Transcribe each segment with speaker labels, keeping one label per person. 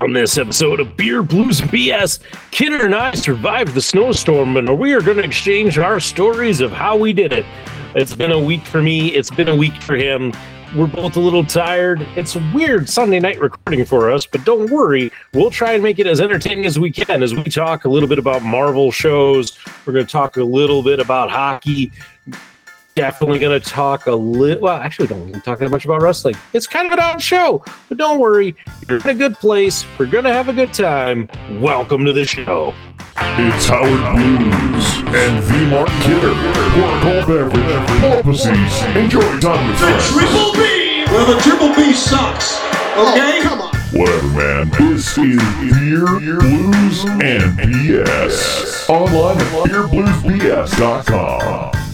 Speaker 1: On this episode of Beer Blues BS, Kidder and I survived the snowstorm, and we are going to exchange our stories of how we did it. It's been a week for me, it's been a week for him. We're both a little tired. It's a weird Sunday night recording for us, but don't worry. We'll try and make it as entertaining as we can as we talk a little bit about Marvel shows. We're going to talk a little bit about hockey definitely going to talk a little. Well, actually, don't talk that much about wrestling. It's kind of an out show, but don't worry, you're in a good place. We're going to have a good time. Welcome to the show.
Speaker 2: It's Howard Blues and V Mark Kidder. Pour a cold beverage, pull up a seat, enjoy time with friends.
Speaker 3: Triple B! Well, the Triple B sucks. Oh, okay? come on.
Speaker 2: Whatever, man. This is Beer, Blues, and BS. Online at beerbluesbs.com.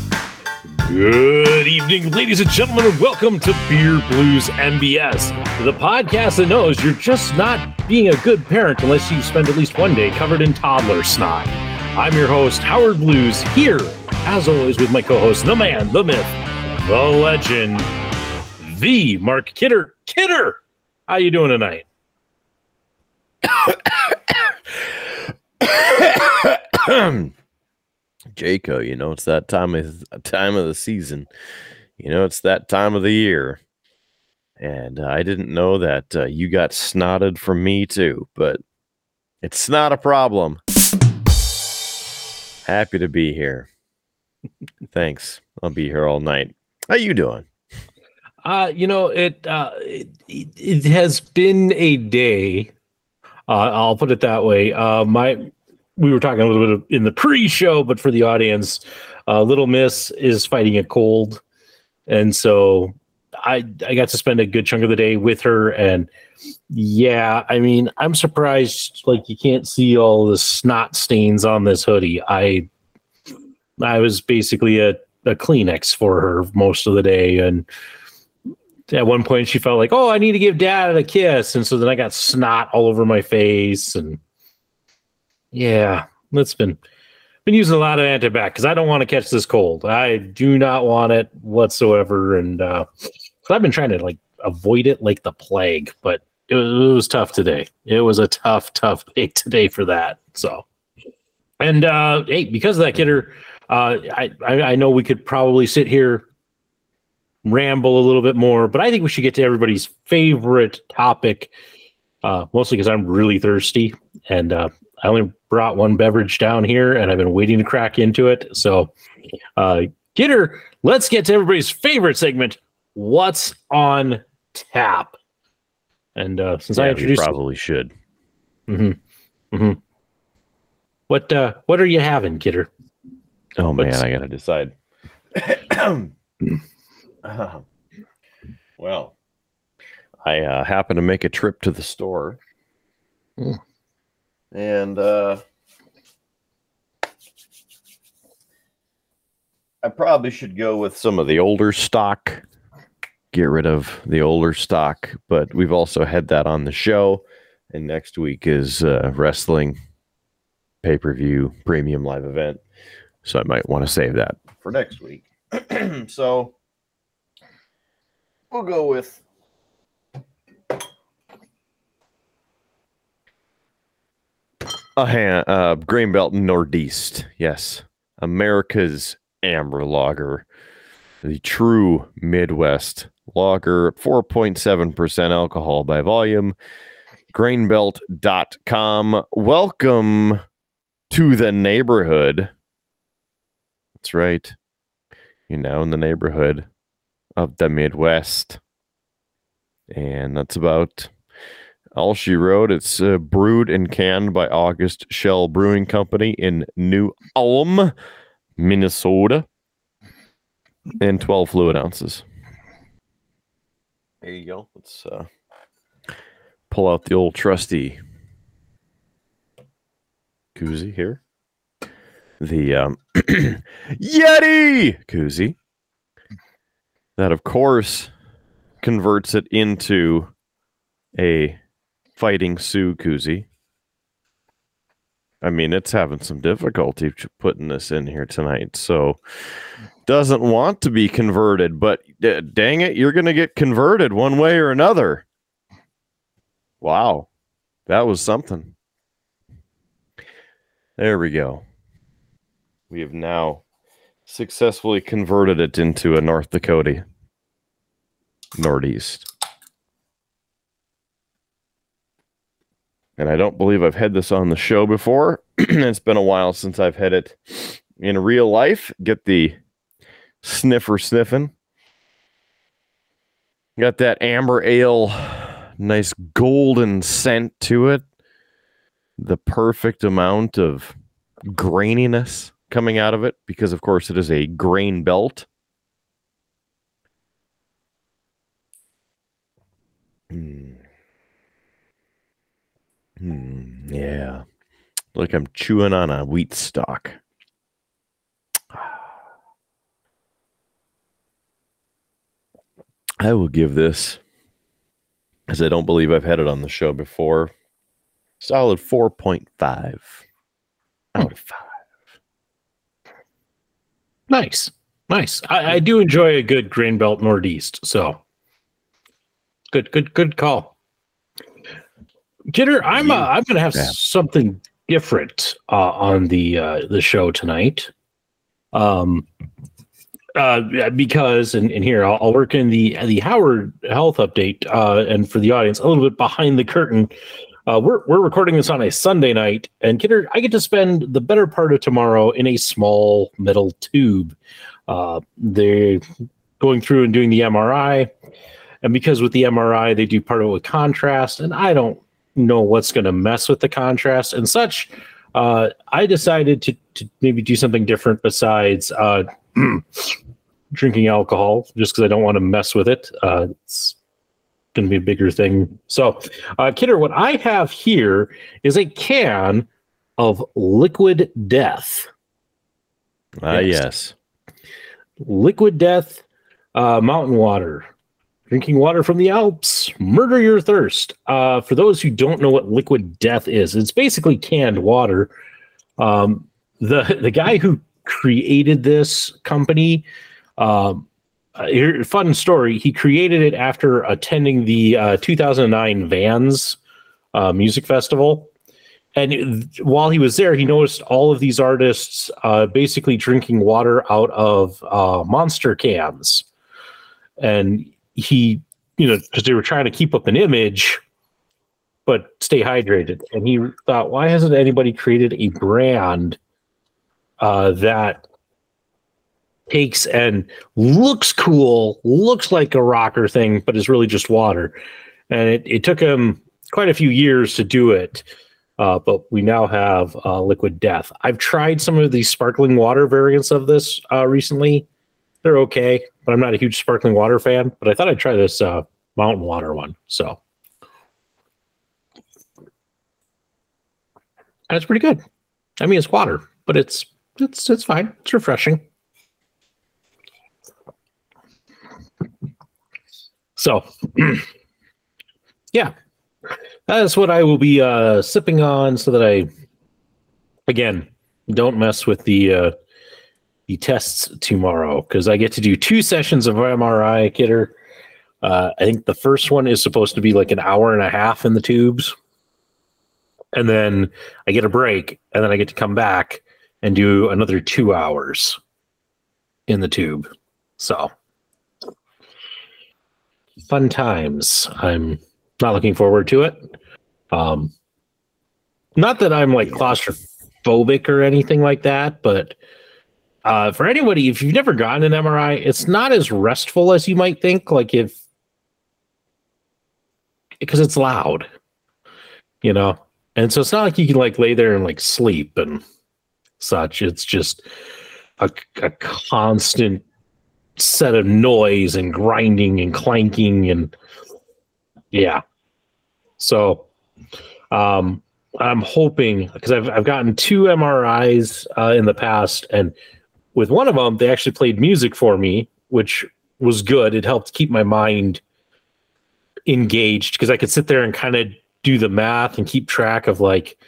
Speaker 1: Good evening, ladies and gentlemen, and welcome to Beer Blues MBS, the podcast that knows you're just not being a good parent unless you spend at least one day covered in toddler snot. I'm your host, Howard Blues, here, as always, with my co-host, the man, the myth, the legend, the Mark Kidder. Kidder, how you doing tonight?
Speaker 4: Jaco, you know, it's that time of time of the season. You know, it's that time of the year. And uh, I didn't know that uh, you got snotted from me too, but it's not a problem. Happy to be here. Thanks. I'll be here all night. How you doing?
Speaker 1: Uh, you know, it uh it, it has been a day. Uh, I'll put it that way. Uh, my we were talking a little bit in the pre-show, but for the audience, uh, Little Miss is fighting a cold, and so I I got to spend a good chunk of the day with her, and yeah, I mean, I'm surprised like you can't see all the snot stains on this hoodie. I I was basically a a Kleenex for her most of the day, and at one point she felt like, oh, I need to give dad a kiss, and so then I got snot all over my face, and yeah, that's been been using a lot of antibac because I don't want to catch this cold. I do not want it whatsoever, and uh, I've been trying to like avoid it like the plague, but it was, it was tough today. It was a tough, tough day today for that. So, and uh, hey, because of that, kidder, uh, I, I I know we could probably sit here ramble a little bit more, but I think we should get to everybody's favorite topic. Uh, mostly because I'm really thirsty, and uh, I only brought one beverage down here, and I've been waiting to crack into it. So, uh, Kidder, let's get to everybody's favorite segment. What's on tap? And uh, since I
Speaker 4: Yeah, we
Speaker 1: introduced,
Speaker 4: probably should.
Speaker 1: mm-hmm, mm-hmm. what uh, what are you having, Kidder?
Speaker 4: Oh man,
Speaker 1: Let's-
Speaker 4: I gotta decide. Uh, well, I uh, happened to make a trip to the store,
Speaker 1: Mm.
Speaker 4: And uh, I probably should go with some of the older stock. Get rid of the older stock, but we've also had that on the show. And next week is uh, wrestling pay per view premium live event. So I might want to save that for next week. so we'll go with a uh, Grain Belt Nordeast. Yes, America's amber lager, the true Midwest lager, 4.7% alcohol by volume. Grainbelt.com. Welcome to the neighborhood. That's right. You're now in the neighborhood of the Midwest. And that's about all she wrote. It's uh, brewed and canned by August Schell Brewing Company in New Ulm, Minnesota, and 12 fluid ounces. There you go. Let's uh, pull out the old trusty koozie here. The um, Yeti koozie. That, of course, converts it into a fighting Sioux koozie. I mean, it's having some difficulty putting this in here tonight. So, doesn't want to be converted, but d- dang it, you're going to get converted one way or another. Wow. that was something. There we go. We have now successfully converted it into a North Dakota Northeast. And I don't believe I've had this on the show before. it's been a while since I've had it in real life. Get the sniffer sniffing. Got that amber ale, nice golden scent to it. The perfect amount of graininess coming out of it because, of course, it is a grain belt. Hmm. Hmm, yeah. Like I'm chewing on a wheat stalk. I will give this, as I don't believe I've had it on the show before, solid 4.5 out of 5.
Speaker 1: Nice, nice. I, I do enjoy a good Grain Belt Nordeast. So good, good, good call. Kidder, I'm uh, I'm going to have
Speaker 4: Yeah.
Speaker 1: something different uh, on the uh, the show tonight. Um, uh, because and, and here I'll, I'll work in the the Howard Health update, uh, and for the audience, a little bit behind the curtain. Uh, we're we're recording this on a Sunday night, and Kidder, I get to spend the better part of tomorrow in a small metal tube. Uh, they're going through and doing the MRI, and because with the MRI they do part of it with contrast, and I don't know what's going to mess with the contrast and such. Uh, I decided to to maybe do something different besides uh, drinking alcohol, just because I don't want to mess with it. Uh, it's going to be a bigger thing. So, uh, Kidder, what I have here is a can of liquid death.
Speaker 4: Ah,
Speaker 1: Yes.
Speaker 4: yes.
Speaker 1: Liquid death, uh, mountain water, drinking water from the Alps, murder your thirst. Uh, for those who don't know what liquid death is, it's basically canned water. Um, the the guy who created this company, um, uh, fun story. He created it after attending the uh, 2009 Vans uh, Music Festival. And while he was there, he noticed all of these artists uh, basically drinking water out of monster cans. And he, you know, because they were trying to keep up an image, but stay hydrated. And he thought, why hasn't anybody created a brand uh, that takes and looks cool, looks like a rocker thing, but is really just water? And it, it took him quite a few years to do it. Uh, but we now have uh, liquid death. I've tried some of these sparkling water variants of this uh, recently. They're okay, but I'm not a huge sparkling water fan. But I thought I'd try this uh, mountain water one. So that's pretty good. I mean, it's water, but it's it's it's fine. It's refreshing. So, yeah, that's what I will be uh, sipping on, so that I, again, don't mess with the uh, the tests tomorrow because I get to do two sessions of MRI kidder. Uh, I think the first one is supposed to be like an hour and a half in the tubes, and then I get a break, and then I get to come back and do another two hours in the tube. So fun times. I'm not looking forward to it. Um, not that I'm like claustrophobic or anything like that, but uh, for anybody, if you've never gotten an MRI, it's not as restful as you might think. Like if because it's loud, you know, and so it's not like you can like lay there and like sleep and such. It's just a, a constant set of noise and grinding and clanking and yeah. So um I'm hoping because I've I've gotten two MRIs uh, in the past, and with one of them, they actually played music for me, which was good. It helped keep my mind engaged because I could sit there and kind of do the math and keep track of like,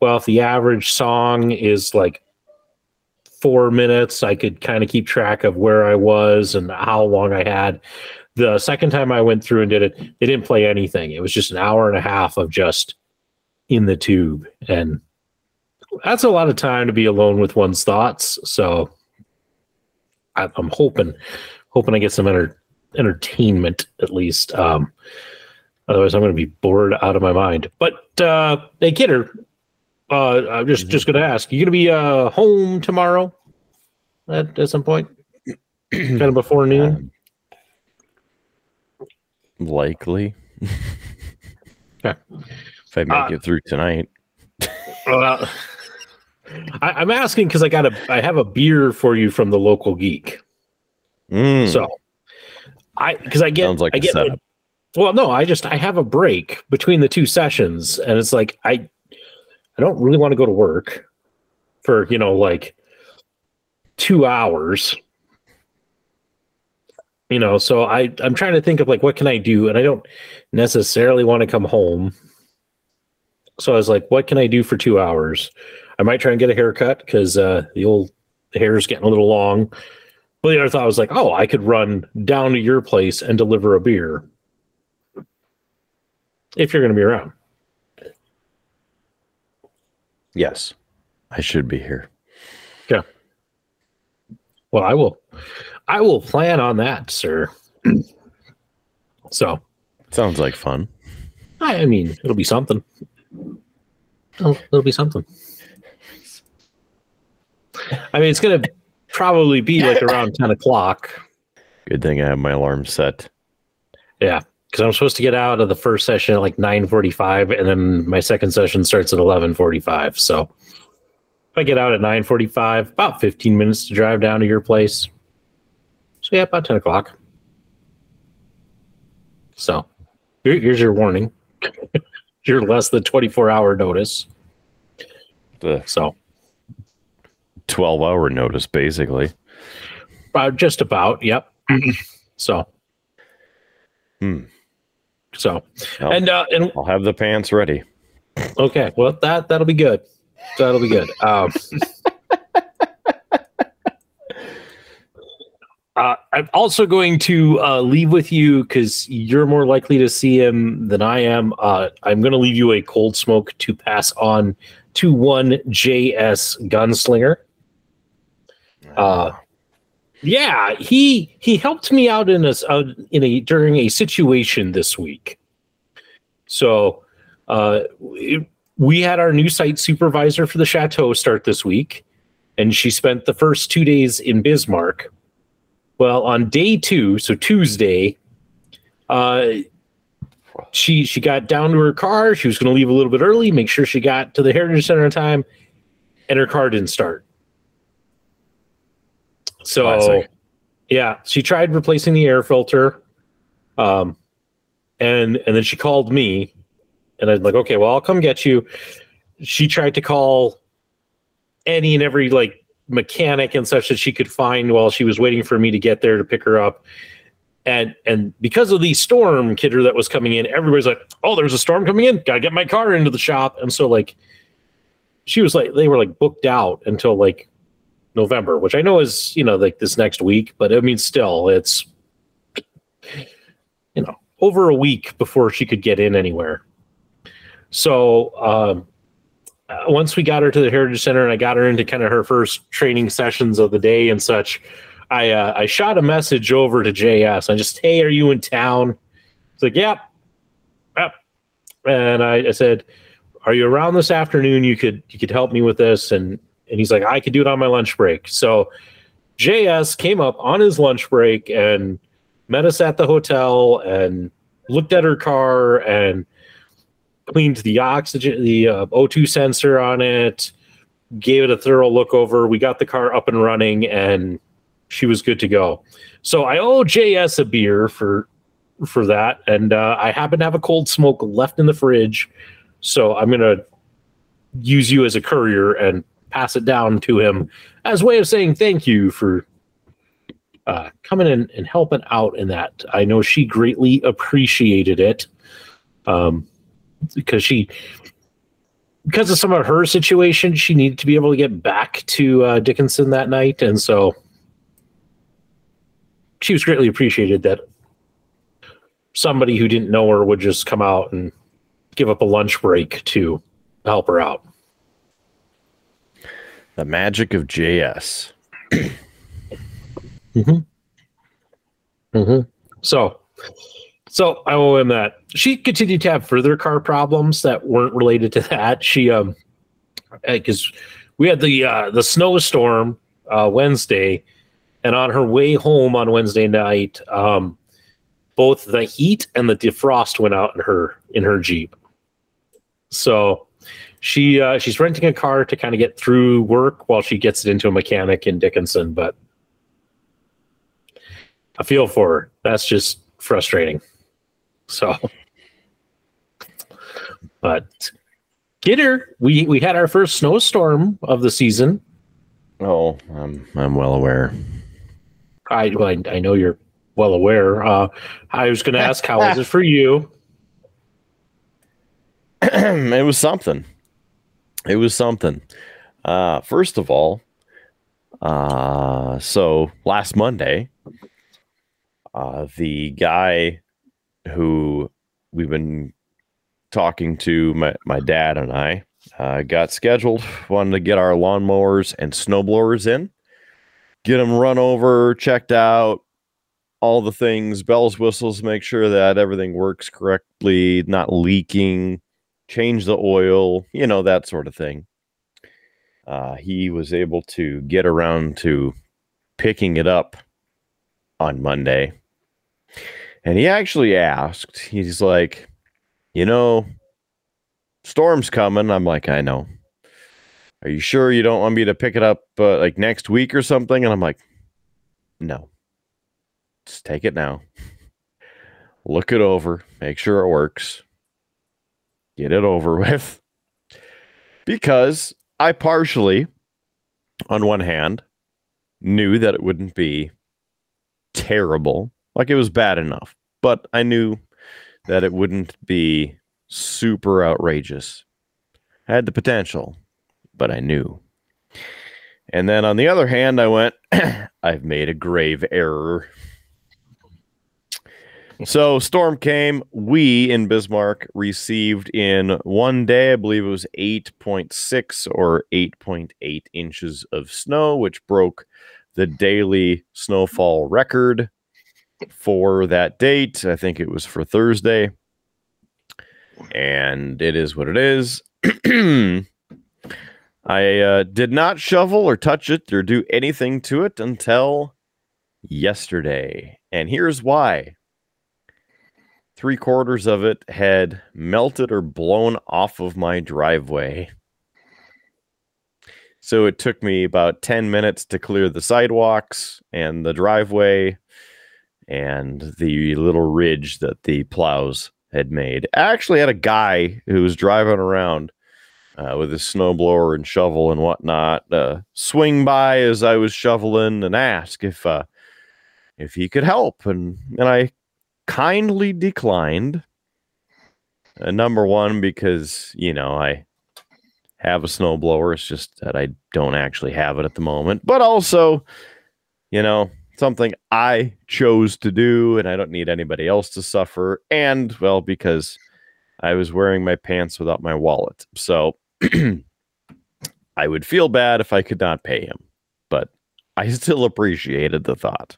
Speaker 1: well, if the average song is like four minutes, I could kind of keep track of where I was and how long I had. The second time I went through and did it, they didn't play anything. It was just an hour and a half of just in the tube, and that's a lot of time to be alone with one's thoughts. So I, I'm hoping, hoping I get some enter, entertainment at least. Um, otherwise, I'm going to be bored out of my mind. But uh, hey, Kidder, uh, I'm just just going to ask: You going to be uh, home tomorrow at, at some point, kind of before noon?
Speaker 4: Likely.
Speaker 1: Okay.
Speaker 4: If I make
Speaker 1: Uh,
Speaker 4: it through tonight.
Speaker 1: Well, I, I'm asking because I got a I have a beer for you from the local geek.
Speaker 4: Mm,
Speaker 1: So I because I get
Speaker 4: Sounds like
Speaker 1: I
Speaker 4: a
Speaker 1: get
Speaker 4: setup.
Speaker 1: well no I just I have a break between the two sessions and it's like I I don't really want to go to work for you know like two hours you know so I I'm trying to think of like what can I do and I don't necessarily want to come home so I was like what can I do for two hours I might try and get a haircut because uh the old hair is getting a little long but the other thought was like, oh, I could run down to your place and deliver a beer if you're going to be around. Yes.
Speaker 4: I should be here. Yeah.
Speaker 1: Well, I will. I will plan on that, sir. so,
Speaker 4: Sounds like fun.
Speaker 1: I, I mean, it'll be something. It'll, it'll be something. I mean, it's going to probably be like around 10 o'clock.
Speaker 4: Good thing I have my alarm set.
Speaker 1: Yeah, because I'm supposed to get out of the first session at like 9:45, and then my second session starts at 11:45. So if I get out at 9:45, about 15 minutes to drive down to your place. So yeah, about 10 o'clock. So here- here's your warning. You're less than 24 hour notice.
Speaker 4: The
Speaker 1: So
Speaker 4: 12 hour notice, basically.
Speaker 1: uh, just about, yep. so.
Speaker 4: Hmm.
Speaker 1: So and uh, and
Speaker 4: I'll have the pants ready.
Speaker 1: Okay, well that that'll be good. That'll be good. Um, uh, I'm also going to uh, leave with you because you're more likely to see him than I am. Uh, I'm going to leave you a cold smoke to pass on to one JS Gunslinger. Uh, yeah, he he helped me out in a uh, in a during a situation this week. So, uh, we- we had our new site supervisor for the chateau start this week, and she spent the first two days in Bismarck. Well, on day two, so Tuesday, uh, she she got down to her car. She was going to leave a little bit early, make sure she got to the Heritage Center in time, and her car didn't start. So,
Speaker 4: Classic.
Speaker 1: yeah, she tried replacing the air filter, um, and and then she called me, and I'm like, okay, well, I'll come get you. She tried to call any and every like mechanic and such that she could find while she was waiting for me to get there to pick her up. And and because of the storm kidder that was coming in, everybody's like, "Oh, there's a storm coming in. Gotta get my car into the shop." And so like, she was like, they were like booked out until like November, which I know is you know like this next week, but I mean, still, it's you know over a week before she could get in anywhere. So um, uh, once we got her to the Heritage Center and I got her into kind of her first training sessions of the day and such, I uh, I shot a message over to JS. I just, hey, are you in town? It's like, yep, yep. And I, I said, are you around this afternoon? You could you could help me with this. And and he's like, I could do it on my lunch break. So JS came up on his lunch break and met us at the hotel and looked at her car and cleaned the oxygen, the uh, O2 sensor on it, gave it a thorough look over. We got the car up and running, and she was good to go. So I owe JS a beer for for that, and uh, I happen to have a cold smoke left in the fridge, so I'm gonna use you as a courier and pass it down to him as a way of saying thank you for uh, coming in and helping out in that. I know she greatly appreciated it. Um, because she because of some of her situation she needed to be able to get back to uh, dickinson that night and so she was greatly appreciated that somebody who didn't know her would just come out and give up a lunch break to help her out.
Speaker 4: The magic of JS.
Speaker 1: Mm-hmm. So, so I owe him that. She continued to have further car problems that weren't related to that. She um, because we had the uh, the snowstorm uh, Wednesday, and on her way home on Wednesday night, um, both the heat and the defrost went out in her in her Jeep. So she uh, she's renting a car to kind of get through work while she gets it into a mechanic in Dickinson, but I feel for her. That's just frustrating. So, but get her. We we had our first snowstorm of the season.
Speaker 4: Oh, I'm I'm well aware.
Speaker 1: I well, I, I know you're well aware. Uh, I was going to ask, how was it for you?
Speaker 4: it was something. It was something. Uh, first of all, uh, so last Monday, uh, the guy who we've been talking to, my, my dad and I, uh, got scheduled, wanted to get our lawnmowers and snowblowers in, get them run over, checked out, all the things, bells, whistles, make sure that everything works correctly, not leaking, change the oil, you know, that sort of thing. Uh, he was able to get around to picking it up on Monday. And he actually asked, he's like, you know, storm's coming. I'm like, I know. Are you sure you don't want me to pick it up uh, like next week or something? And I'm like, no. Just take it now. Look it over, make sure it works. Get it over with. Because I partially, on one hand, knew that it wouldn't be terrible. Like it was bad enough, but I knew that it wouldn't be super outrageous. I had the potential, but I knew. And then on the other hand, I went, I've made a grave error. So storm came. We in Bismarck received in one day, I believe it was 8.6 or 8.8 inches of snow, which broke the daily snowfall record for that date. I think it was for Thursday. And it is what it is. I uh, did not shovel or touch it or do anything to it until yesterday. And here's why three quarters of it had melted or blown off of my driveway. So it took me about 10 minutes to clear the sidewalks and the driveway and the little ridge that the plows had made. I actually had a guy who was driving around uh, with his snowblower and shovel and whatnot uh, swing by as I was shoveling and ask if uh, if he could help, and and I kindly declined. Uh, number one, because you know I have a snowblower. It's just that I don't actually have it at the moment. But also, you know, something I chose to do, and I don't need anybody else to suffer. And well, because I was wearing my pants without my wallet, so I would feel bad if I could not pay him. But I still appreciated the thought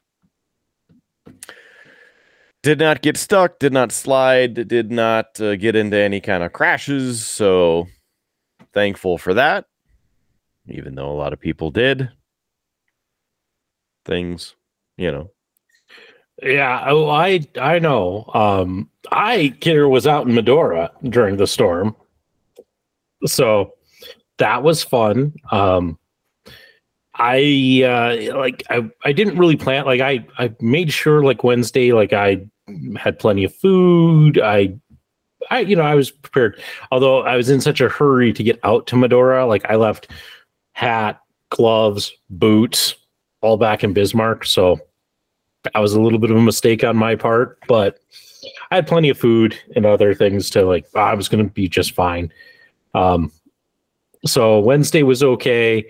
Speaker 4: did not get stuck, did not slide, did not uh, get into any kind of crashes. So thankful for that, even though a lot of people did. Things, you know.
Speaker 1: Yeah, oh, I I know. Um, I Kidder was out in Medora during the storm, so that was fun. Um, I uh, like I I didn't really plan like I I made sure like Wednesday like I had plenty of food. I I you know I was prepared. Although I was in such a hurry to get out to Medora, like I left hat, gloves, boots all back in Bismarck, so I was a little bit of a mistake on my part, but I had plenty of food and other things to like I was going to be just fine. Um so Wednesday was okay.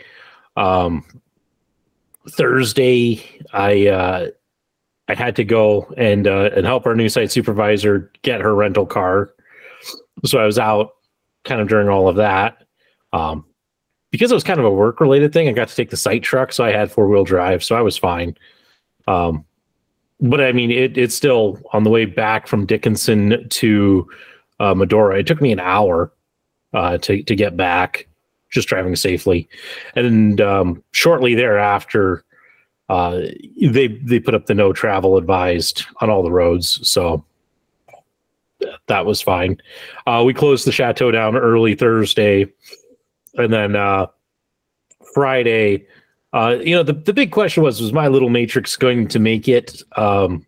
Speaker 1: Um, Thursday, I uh, I had to go and uh, and help our new site supervisor get her rental car. So I was out kind of during all of that. Um, because it was kind of a work related thing, I got to take the site truck, so I had four wheel drive, so I was fine. Um, but I mean, it, it's still on the way back from Dickinson to uh, Medora. It took me an hour uh, to to get back, just driving safely, and um, shortly thereafter, uh, they they put up the no travel advised on all the roads. So that was fine. Uh, we closed the chateau down early Thursday, and then uh, Friday. Uh, you know, the, the big question was was my little matrix going to make it? Um,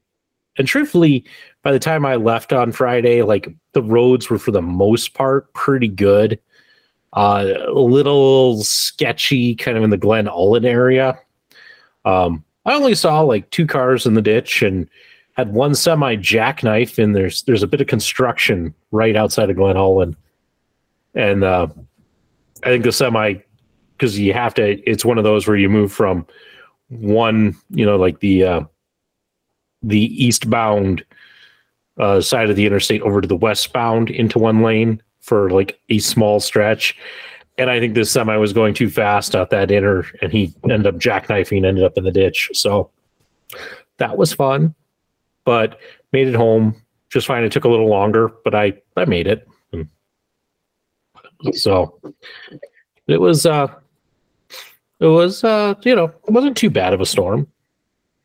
Speaker 1: and truthfully, by the time I left on Friday, like the roads were for the most part pretty good. Uh, a little sketchy, kind of in the Glen Ullin area. Um, I only saw like two cars in the ditch and had one semi jackknife, and there's there's a bit of construction right outside of Glen Ullin. And uh, I think the semi, because you have to, it's one of those where you move from one, you know, like the uh, the eastbound uh, side of the interstate over to the westbound into one lane for like a small stretch. And I think this semi was going too fast at that inner, and he ended up jackknifing, ended up in the ditch. So that was fun, but made it home just fine. It took a little longer, but I I made it. So it was uh it was uh you know it wasn't too bad of a storm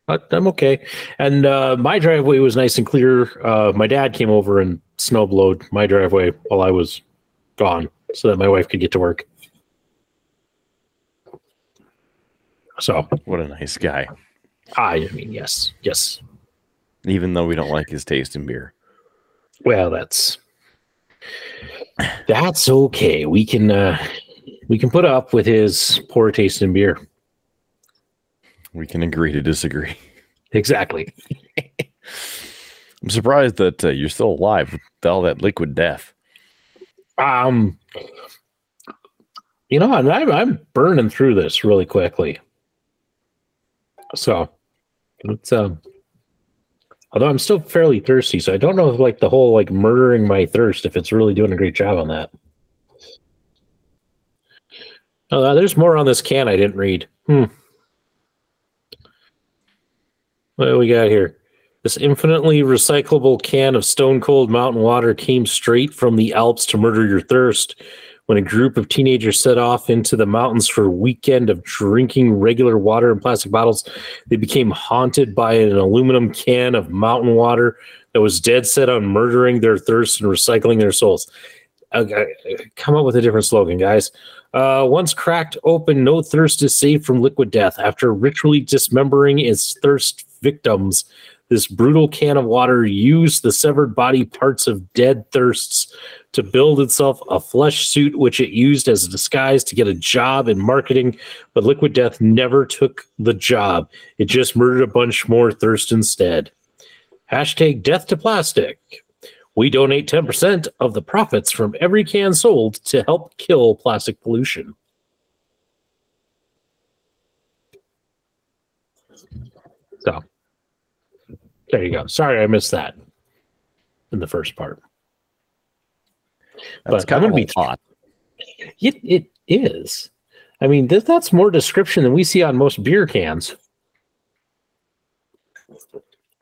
Speaker 1: i'm okay. And uh my driveway was nice and clear. Uh my dad came over and snowblowed my driveway while i was gone so that my wife could get to work. So.
Speaker 4: What a nice guy.
Speaker 1: i i mean yes yes.
Speaker 4: Even though we don't like his taste in beer.
Speaker 1: well that's that's okay. We can uh we can put up with his poor taste in beer
Speaker 4: We can agree to disagree.
Speaker 1: exactly
Speaker 4: I'm surprised that uh, you're still alive with all that liquid death.
Speaker 1: Um, you know, and I'm, I'm burning through this really quickly. So it's um, although I'm still fairly thirsty, so I don't know if like the whole like murdering my thirst if it's really doing a great job on that. Oh, uh, there's more on this can I didn't read. Hmm. What do we got here? This infinitely recyclable can of stone cold mountain water came straight from the Alps to murder your thirst. When a group of teenagers set off into the mountains for a weekend of drinking regular water in plastic bottles, they became haunted by an aluminum can of mountain water that was dead set on murdering their thirst and recycling their souls. Okay, come up with a different slogan, guys. Uh, once cracked open, no thirst is saved from liquid death. After ritually dismembering its thirst victims, this brutal can of water used the severed body parts of dead thirsts to build itself a flesh suit, which it used as a disguise to get a job in marketing. But Liquid Death never took the job, it just murdered a bunch more thirst instead. Hashtag death to plastic. We donate 10% of the profits from every can sold to help kill plastic pollution. So there you go. Sorry, I missed that in the first part.
Speaker 4: That's
Speaker 1: But I'm
Speaker 4: kind of
Speaker 1: gonna be-
Speaker 4: hot.
Speaker 1: It it is. I mean, th- that's more description than we see on most beer cans.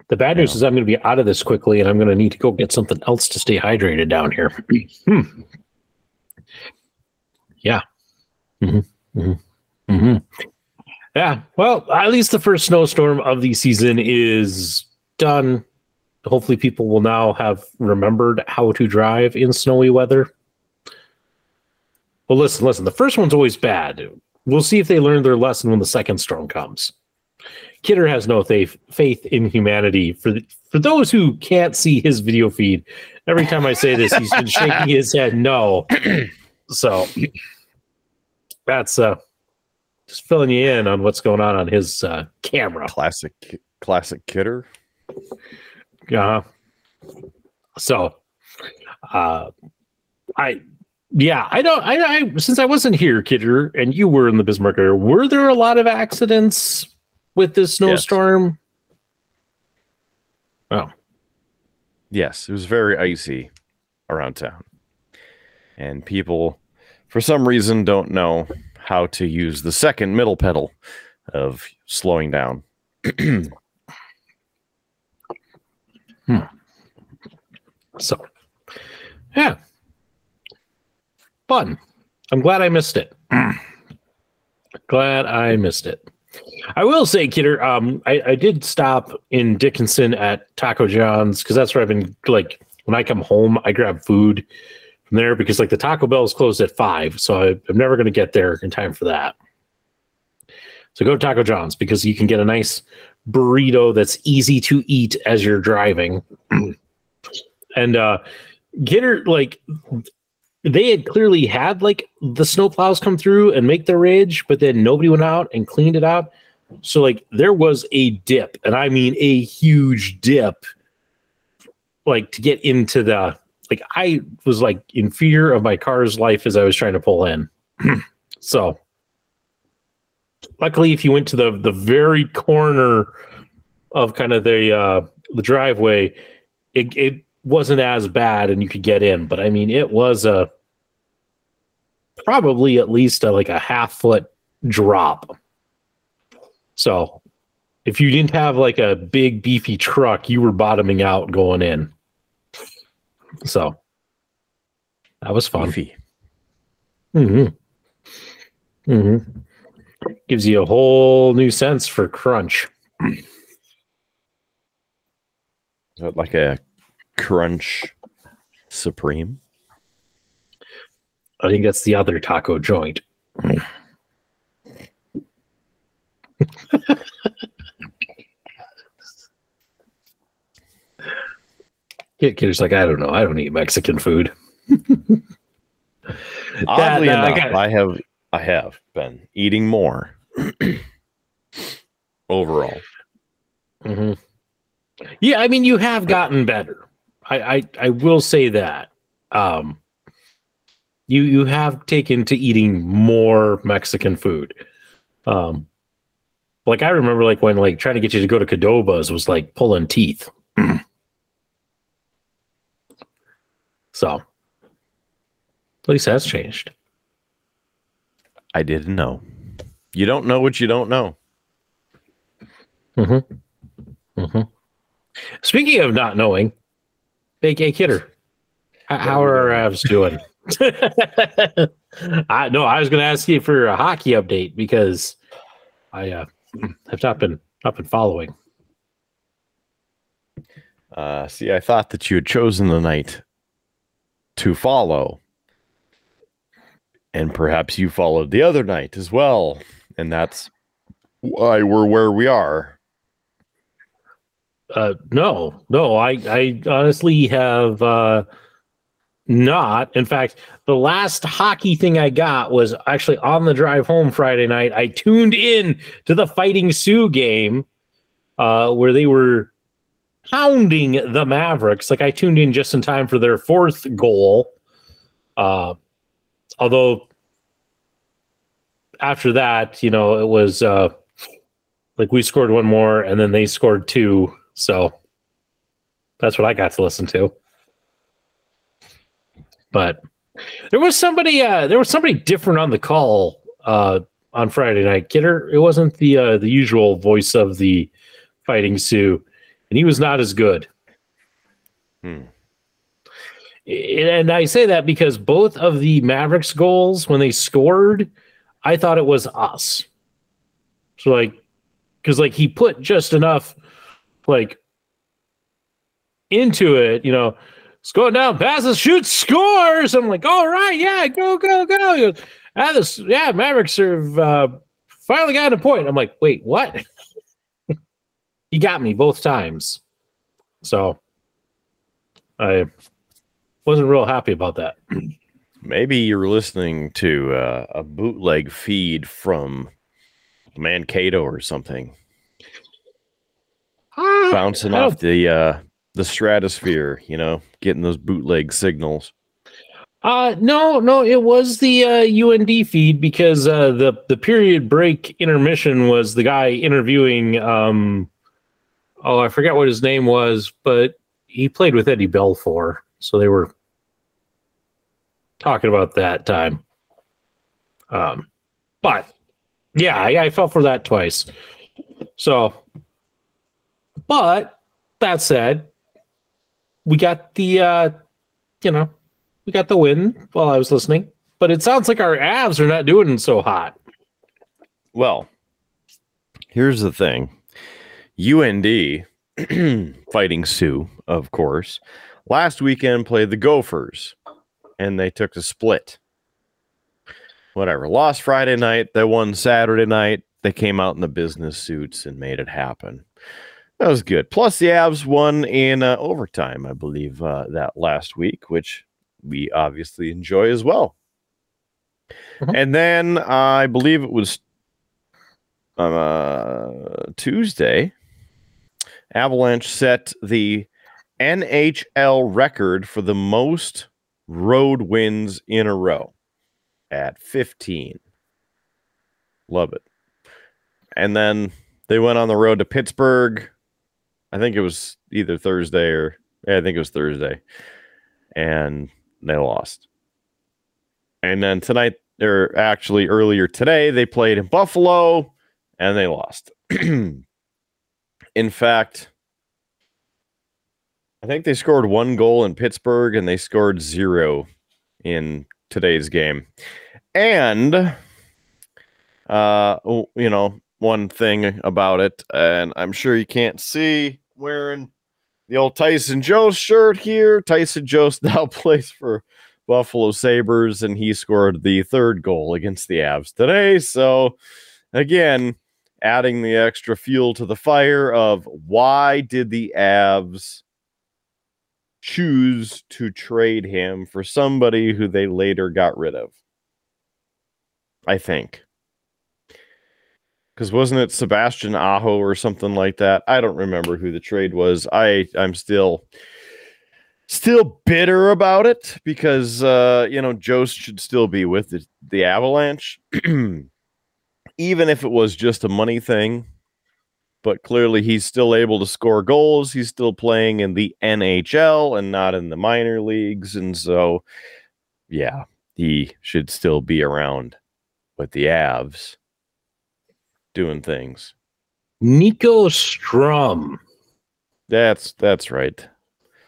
Speaker 1: The bad news
Speaker 4: Yeah.
Speaker 1: is I'm going to be out of this quickly, and I'm going to need to go get something else to stay hydrated down here. Hmm. Yeah. hmm hmm hmm Yeah. Well, at least the first snowstorm of the season is done. Hopefully, people will now have remembered how to drive in snowy weather. Well, listen, listen. The first one's always bad. We'll see if they learn their lesson when the second storm comes. Kidder has no faith faith in humanity. For the, for those who can't see his video feed, every time I say this, he's been shaking his head no. So that's uh just filling you in on what's going on on his uh, camera.
Speaker 4: Classic, classic kidder.
Speaker 1: Uh, so, uh, I, yeah, I don't, I, I, since I wasn't here, Kidder, and you were in the Bismarck area, were there a lot of accidents with this snowstorm? Oh,
Speaker 4: Yes, it was very icy around town. and people, for some reason, don't know how to use the second middle pedal of slowing down. Hmm.
Speaker 1: So, yeah, fun. I'm glad I missed it. glad I missed it. I will say, Kidder, um, I, I did stop in Dickinson at Taco John's because that's where I've been. Like when I come home, I grab food from there because like the Taco Bell is closed at five, so I, I'm never going to get there in time for that. So go to Taco John's because you can get a nice burrito that's easy to eat as you're driving. and uh Kidder, like they had clearly had like the snowplows come through and make their ridge, but then nobody went out and cleaned it out. So like there was a dip, and I mean a huge dip, like to get into the like I was like in fear of my car's life as I was trying to pull in. so luckily if you went to the the very corner of kind of the uh the driveway, it it wasn't as bad and you could get in, but I mean it was a probably at least a, like a half foot drop. So if you didn't have like a big beefy truck, you were bottoming out going in. So that was fun.
Speaker 4: Beefy.
Speaker 1: Mm-hmm. Mm-hmm. Gives you a whole new sense for crunch.
Speaker 4: Like a crunch supreme?
Speaker 1: I think that's the other taco joint. Kid, kid's like, I don't know. I don't eat Mexican food.
Speaker 4: Oddly
Speaker 1: that I
Speaker 4: enough,
Speaker 1: got-
Speaker 4: I have I have been eating more overall.
Speaker 1: hmm Yeah, I mean, you have gotten better. I, I I will say that. Um, you you have taken to eating more Mexican food. Um, like I remember, like when like trying to get you to go to Cadoba's was like pulling teeth. so, at least that's changed.
Speaker 4: I didn't know. You don't know what you don't know.
Speaker 1: Mm-hmm. Speaking of not knowing, AK Kidder, how, are our Avs doing? I no, I was going to ask you for a hockey update because I uh, have not been not been following.
Speaker 4: Uh, see, I thought that you had chosen the night to follow, and perhaps you followed the other night as well, and that's why we're where we are.
Speaker 1: Uh, no, no, I I honestly have uh, not. In fact, the last hockey thing I got was actually on the drive home Friday night. I tuned in to the Fighting Sioux game uh, where they were pounding the Mavericks. Like I tuned in just in time for their fourth goal. Uh, although after that, you know, it was uh, like we scored one more and then they scored two. So that's what I got to listen to. But there was somebody uh there was somebody different on the call uh on Friday night. Kidder, it wasn't the uh the usual voice of the fighting Sioux, and he was not as good.
Speaker 4: Hmm.
Speaker 1: And I say that because both of the Mavericks goals when they scored, I thought it was us. So like because like he put just enough like into it, you know, it's going down, passes, shoots, scores. I'm like, all right, yeah, go, go, go. Goes, ah, this, yeah, Mavericks have uh, finally got a point. I'm like, wait, what? he got me both times. So I wasn't real happy about that.
Speaker 4: Maybe you're listening to uh, a bootleg feed from Mankato or something, bouncing off the uh, the stratosphere. You know, getting those bootleg signals.
Speaker 1: Uh no, no, it was the uh, UND feed because uh, the the period break intermission was the guy interviewing um oh I forget what his name was, but he played with Eddie Belfour, so they were talking about that time. Um, but yeah, I, I fell for that twice. So, but that said, we got the uh, you know, we got the win while I was listening. But it sounds like our Avs are not doing so hot.
Speaker 4: Well, here's the thing. UND fighting Sioux, of course, last weekend played the Gophers and they took a split. Whatever. Lost Friday night. They won Saturday night. They came out in the business suits and made it happen. That was good. Plus, the Avs won in uh, overtime, I believe, uh, that last week, which we obviously enjoy as well.
Speaker 1: Mhm.
Speaker 4: And then I believe it was uh, Tuesday. Avalanche set the NHL record for the most road wins in a row at 15. Love it. And then they went on the road to Pittsburgh. I think it was either Thursday or yeah, I think it was Thursday. And they lost. And then tonight, or actually earlier today, they played in Buffalo and they lost. in fact, I think they scored one goal in Pittsburgh and they scored zero in today's game. And uh you know, one thing about it, and I'm sure you can't see wearing the old Tyson Jost shirt here. Tyson Jost now plays for Buffalo Sabres, and he scored the third goal against the Avs today. So again, adding the extra fuel to the fire of why did the Avs choose to trade him for somebody who they later got rid of? I think. Because wasn't it Sebastian Aho or something like that? I don't remember who the trade was. I I'm still still bitter about it because uh, you know Jost should still be with the, the Avalanche, even if it was just a money thing. But clearly, he's still able to score goals. He's still playing in the NHL and not in the minor leagues, and so yeah, he should still be around with the Avs doing things.
Speaker 1: Nico Sturm.
Speaker 4: That's that's right.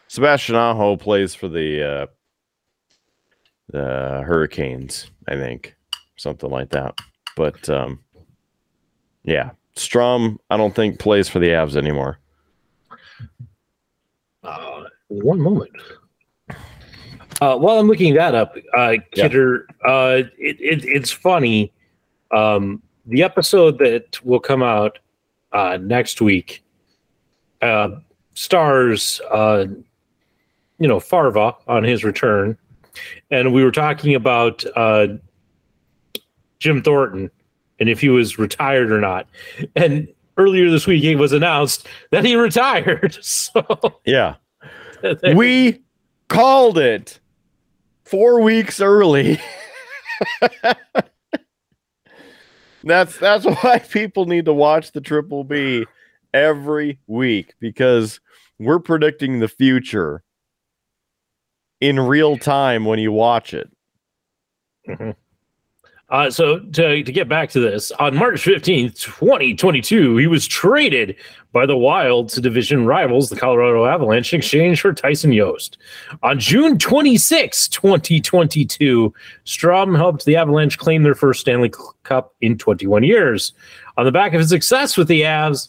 Speaker 4: Sebastian Aho plays for the uh, the Hurricanes, I think, something like that. But um, yeah, Strum, I don't think plays for the Avs anymore.
Speaker 1: Uh, one moment. Uh, while I'm looking that up, uh,
Speaker 4: Yeah.
Speaker 1: Uh, it, it, it's funny. Um, the episode that will come out uh, next week uh, stars, uh, you know, Farva on his return, and we were talking about uh, Jim Thornton and if he was retired or not. And earlier this week, it was announced that he retired. So
Speaker 4: Yeah, we called it four weeks early. that's that's why people need to watch the Triple B every week because we're predicting the future in real time when you watch it. Mm-hmm.
Speaker 1: Uh, so to, to get back to this, on March 15th, 2022, he was traded by the Wild to division rivals, the Colorado Avalanche, in exchange for Tyson Jost. On June 26, 2022, Sturm helped the Avalanche claim their first Stanley Cup in 21 years. On the back of his success with the Avs,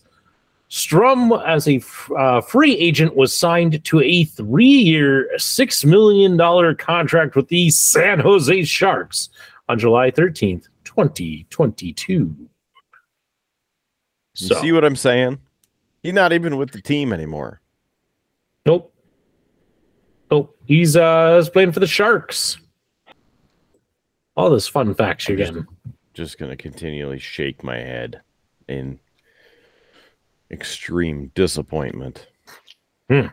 Speaker 1: Sturm, as a uh, free agent, was signed to a three-year, six million dollar contract with the San Jose Sharks on July 13th, 2022.
Speaker 4: You see what I'm saying? He's not even with the team anymore.
Speaker 1: nope. Nope. He's uh he's playing for the Sharks. All this fun facts you're getting.
Speaker 4: Just gonna continually shake my head in extreme disappointment. Hmm.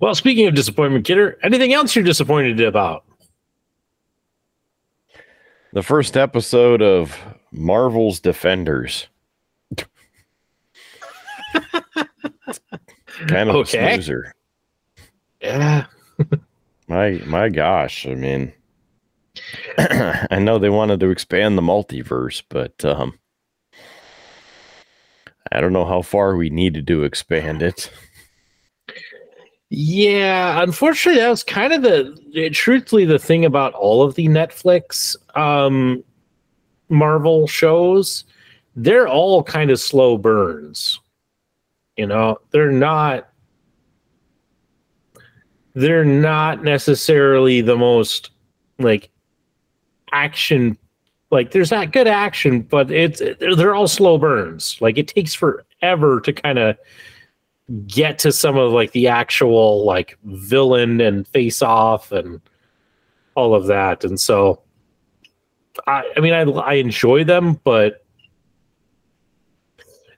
Speaker 1: Well, speaking of disappointment, Kidder, anything else you're disappointed about?
Speaker 4: The first episode of Marvel's Defenders. kind of
Speaker 1: Okay.
Speaker 4: a snoozer.
Speaker 1: Yeah.
Speaker 4: My my gosh, I mean I know they wanted to expand the multiverse, but um I don't know how far we needed to expand it.
Speaker 1: Yeah, unfortunately, that was kind of the truthfully the thing about all of the Netflix um, Marvel shows. They're all kind of slow burns. You know, they're not they're not necessarily the most like action like there's that good action but it's they're all slow burns like it takes forever to kind of get to some of like the actual like villain and face off and all of that. And so i i mean i i enjoy them but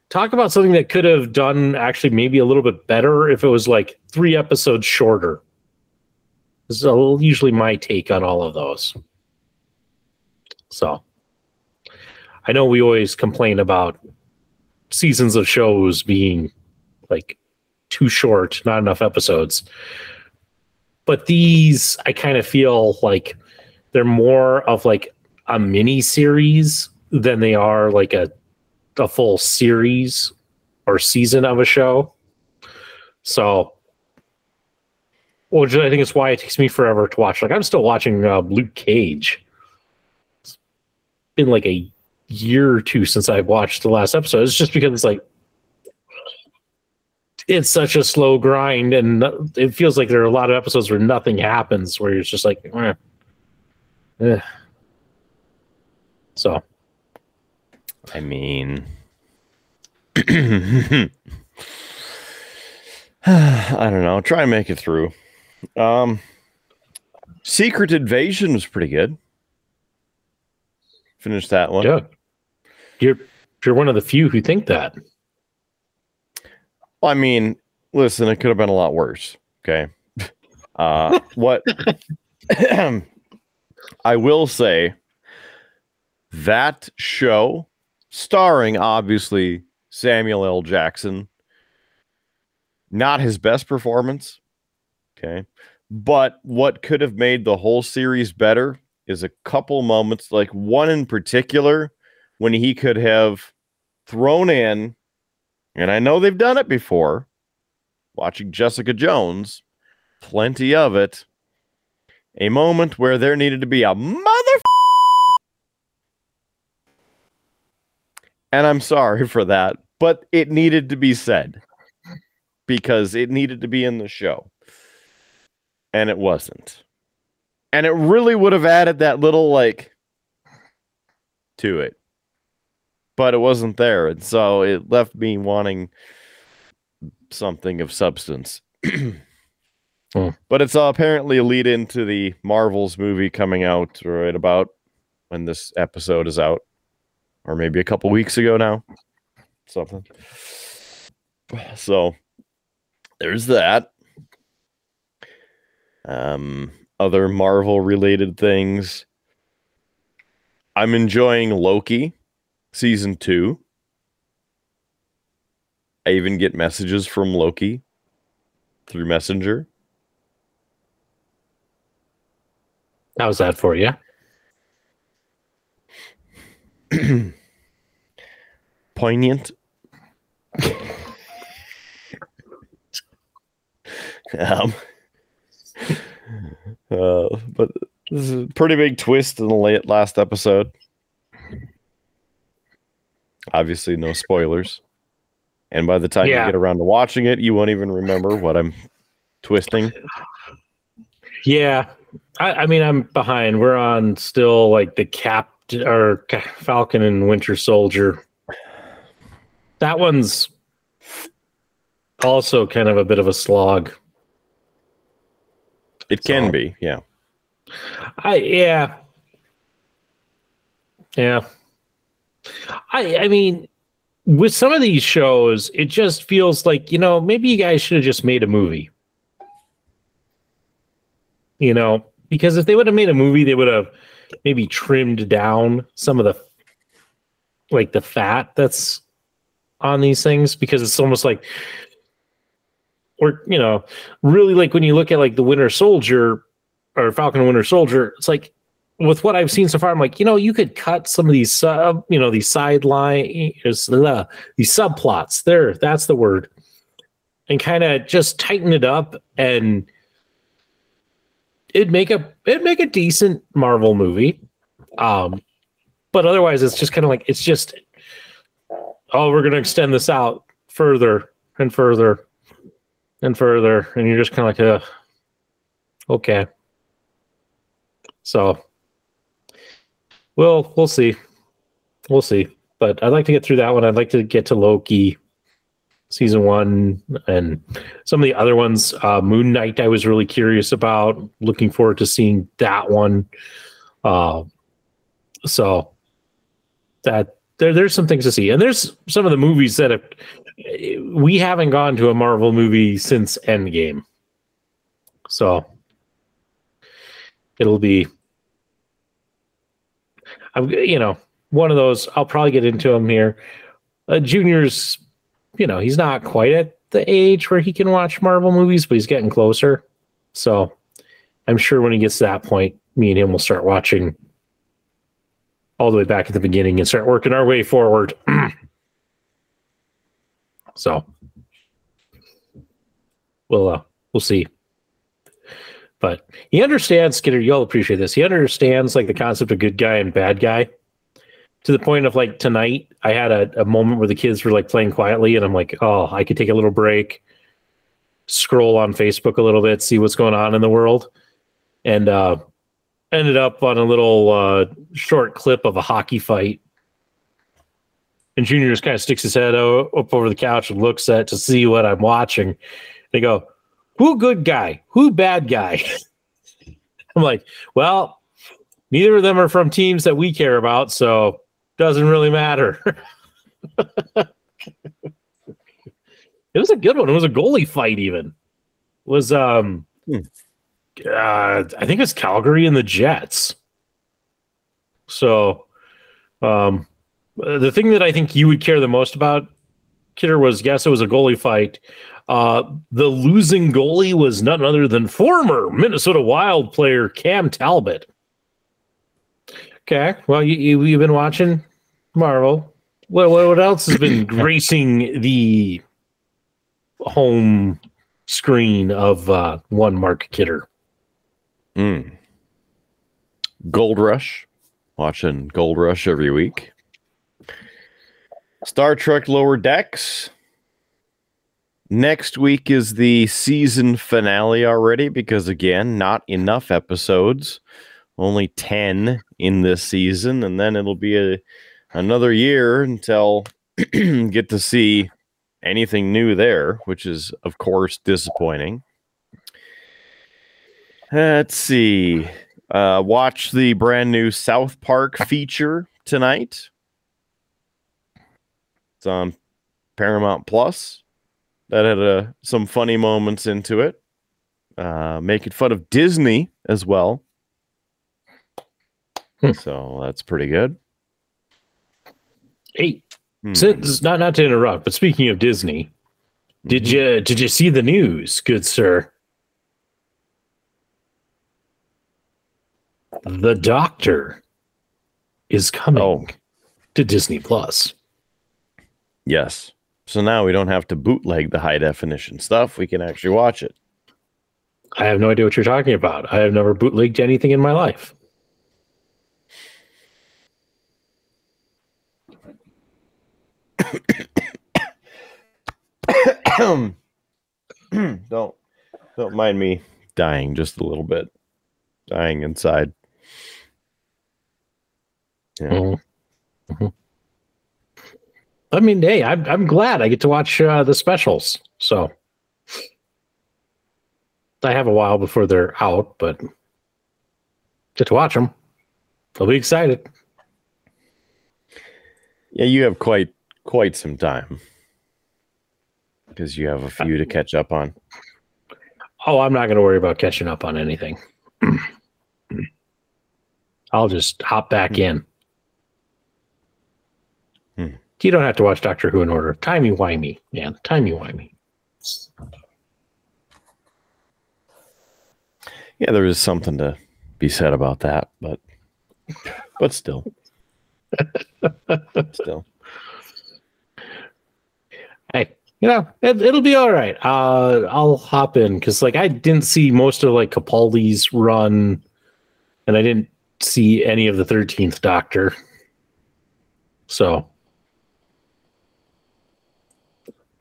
Speaker 1: talk about something that could have done actually maybe a little bit better if it was like three episodes shorter. This is little, usually my take on all of those. So i know we always complain about seasons of shows being like too short, not enough episodes. But these, I kind of feel like they're more of like a mini series than they are like a a full series or season of a show. So, which I think is why it takes me forever to watch. Like I'm still watching uh, Luke Cage. It's been like a year or two since I've watched the last episode. It's just because it's like it's such a slow grind, and it feels like there are a lot of episodes where nothing happens, where it's just like, eh. Eh. so.
Speaker 4: I mean, I don't know. Try and make it through. Um, Secret Invasion was pretty good. Finished that one.
Speaker 1: Yeah. You're you're one of the few who think that.
Speaker 4: Well, I mean, listen, it could have been a lot worse. Okay. Uh, what I will say that show, starring obviously Samuel L. Jackson, not his best performance. Okay. But what could have made the whole series better is a couple moments, like one in particular, when he could have thrown in and I know they've done it before. Watching Jessica Jones, plenty of it. A moment where there needed to be a mother. And I'm sorry for that, but it needed to be said because it needed to be in the show. And it wasn't. And it really would have added that little like to it but it wasn't there. And so it left me wanting something of substance.
Speaker 1: Hmm.
Speaker 4: But it's uh, apparently a lead into the Marvels movie coming out right about when this episode is out, or maybe a couple weeks ago now. Something. So there's that. Um, other Marvel related things. I'm enjoying Loki season two. I even get messages from Loki through Messenger.
Speaker 1: How's that for you?
Speaker 4: Poignant. um, uh, but this is a pretty big twist in the late last episode. Obviously, no spoilers. And by the time
Speaker 1: Yeah.
Speaker 4: you get around to watching it, you won't even remember what I'm twisting.
Speaker 1: Yeah, I, I mean, I'm behind. We're on still like the Cap or Falcon and Winter Soldier. That one's also kind of a bit of a slog.
Speaker 4: It can
Speaker 1: So-
Speaker 4: be, yeah.
Speaker 1: I yeah, yeah. I I mean, with some of these shows, it just feels like you know maybe you guys should have just made a movie. You know, because if they would have made a movie, they would have maybe trimmed down some of the like the fat that's on these things because it's almost like or you know really like when you look at like the winter soldier or Falcon Winter Soldier, it's like with what I've seen so far, I'm like, you know, you could cut some of these sub, you know, these sideline, uh, these subplots. There, that's the word, and kind of just tighten it up, and it'd make a it'd make a decent Marvel movie. Um, but otherwise, it's just kind of like it's just, oh, we're gonna extend this out further and further and further, and you're just kind of like, uh, okay. So well, we'll see. We'll see. But I'd like to get through that one. I'd like to get to Loki season one and some of the other ones. Uh, Moon Knight, I was really curious about. Looking forward to seeing that one. Uh, so that there, there's some things to see, and there's some of the movies that have, we haven't gone to a Marvel movie since Endgame. So it'll be I'm, you know, one of those. I'll probably get into him here. Uh, Junior's, you know, he's not quite at the age where he can watch Marvel movies, but he's getting closer. So I'm sure when he gets to that point, me and him will start watching all the way back at the beginning and start working our way forward. so we'll uh, we'll see. But he understands Kidder. You'll appreciate this. He understands like the concept of good guy and bad guy to the point of like tonight, I had a, a moment where the kids were like playing quietly, and I'm like, oh, I could take a little break, scroll on Facebook a little bit, see what's going on in the world, and uh, ended up on a little uh, short clip of a hockey fight. And Junior just kind of sticks his head up over the couch and looks at to see what I'm watching. They go, who good guy? Who bad guy? I'm like, well, neither of them are from teams that we care about, so doesn't really matter. it was a good one. It was a goalie fight, even. It was um hmm. uh, I think it's Calgary and the Jets. So um the thing that I think you would care the most about, Kidder, was yes, it was a goalie fight. Uh, the losing goalie was none other than former Minnesota Wild player Cam Talbot. Okay, well, you, you you've been watching Marvel. What what else has been gracing the home screen of uh, one Mark Kidder?
Speaker 4: Mm. Gold Rush, watching Gold Rush every week. Star Trek Lower Decks, Next week is the season finale already because, again, not enough episodes, only 10 in this season. And then it'll be a, another year until get to see anything new there, which is, of course, disappointing. Let's see. Uh, watch the brand new South Park feature tonight. It's on Paramount Plus that had uh, some funny moments into it. Uh, making fun of Disney as well. Hmm. So that's pretty good.
Speaker 1: Hey, hmm. since not not to interrupt, but speaking of Disney, did mm-hmm. you did you see the news, good sir? The Doctor is coming oh. to Disney Plus.
Speaker 4: Yes. So now we don't have to bootleg the high definition stuff. We can actually watch it.
Speaker 1: I have no idea what you're talking about. I have never bootlegged anything in my life.
Speaker 4: don't don't mind me dying just a little bit. Dying inside.
Speaker 1: Yeah. Mm-hmm. mm-hmm. I mean, hey, I'm I'm glad I get to watch uh, the specials. So I have a while before they're out, but get to watch them. I'll be excited.
Speaker 4: Yeah, you have quite quite some time because you have a few to catch up on.
Speaker 1: Oh, I'm not going to worry about catching up on anything. I'll just hop back hmm. in. You don't have to watch Doctor Who in order. Timey wimey, man. Timey wimey.
Speaker 4: Yeah, there is something to be said about that, but but still. still.
Speaker 1: Hey, you know, it, it'll be all right. Uh, I'll hop in because like I didn't see most of like Capaldi's run, and I didn't see any of the Thirteenth Doctor. So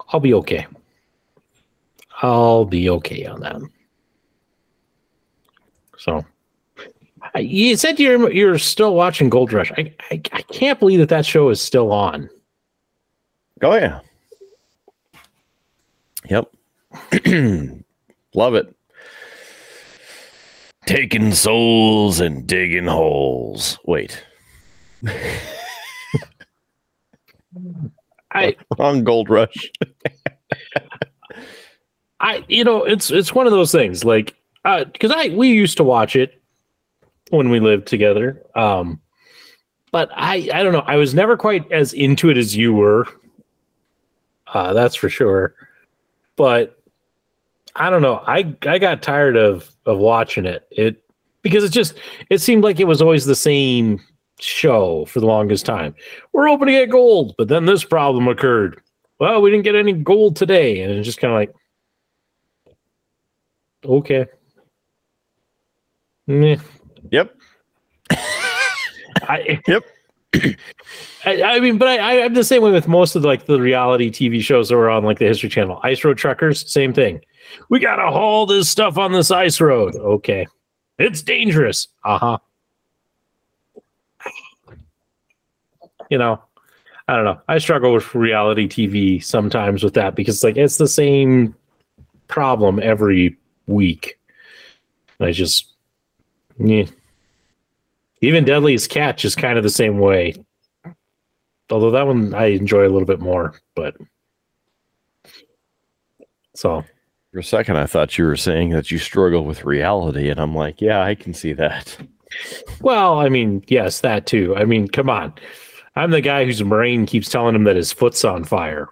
Speaker 1: I'll be okay. I'll be okay on that. So you said you're you're still watching Gold Rush. I, I I can't believe that that show is still on.
Speaker 4: Oh yeah. Yep. Love it. Taking souls and digging holes. Wait.
Speaker 1: I
Speaker 4: Wrong gold rush.
Speaker 1: I you know it's it's one of those things like uh because I we used to watch it when we lived together um but I I don't know I was never quite as into it as you were. Uh that's for sure. But I don't know I I got tired of of watching it. It because it just it seemed like it was always the same show for the longest time we're hoping to get gold but then this problem occurred well we didn't get any gold today and it's just kind of like Okay. Meh.
Speaker 4: Yep.
Speaker 1: I,
Speaker 4: Yep.
Speaker 1: I, I mean, but I, I, I'm the same way with most of like the reality TV shows that were on like the History Channel. Ice Road Truckers, same thing. We gotta haul this stuff on this ice road. Okay, it's dangerous. Uh huh. You know, I don't know. I struggle with reality TV sometimes with that because like it's the same problem every week. I just, yeah. Even Deadliest Catch is kind of the same way. Although that one I enjoy a little bit more, but so
Speaker 4: For a second, I thought you were saying that you struggle with reality, and I'm like, yeah, I can see that.
Speaker 1: well, I mean, yes, that too. I mean, come on. I'm the guy whose brain keeps telling him that his foot's on fire.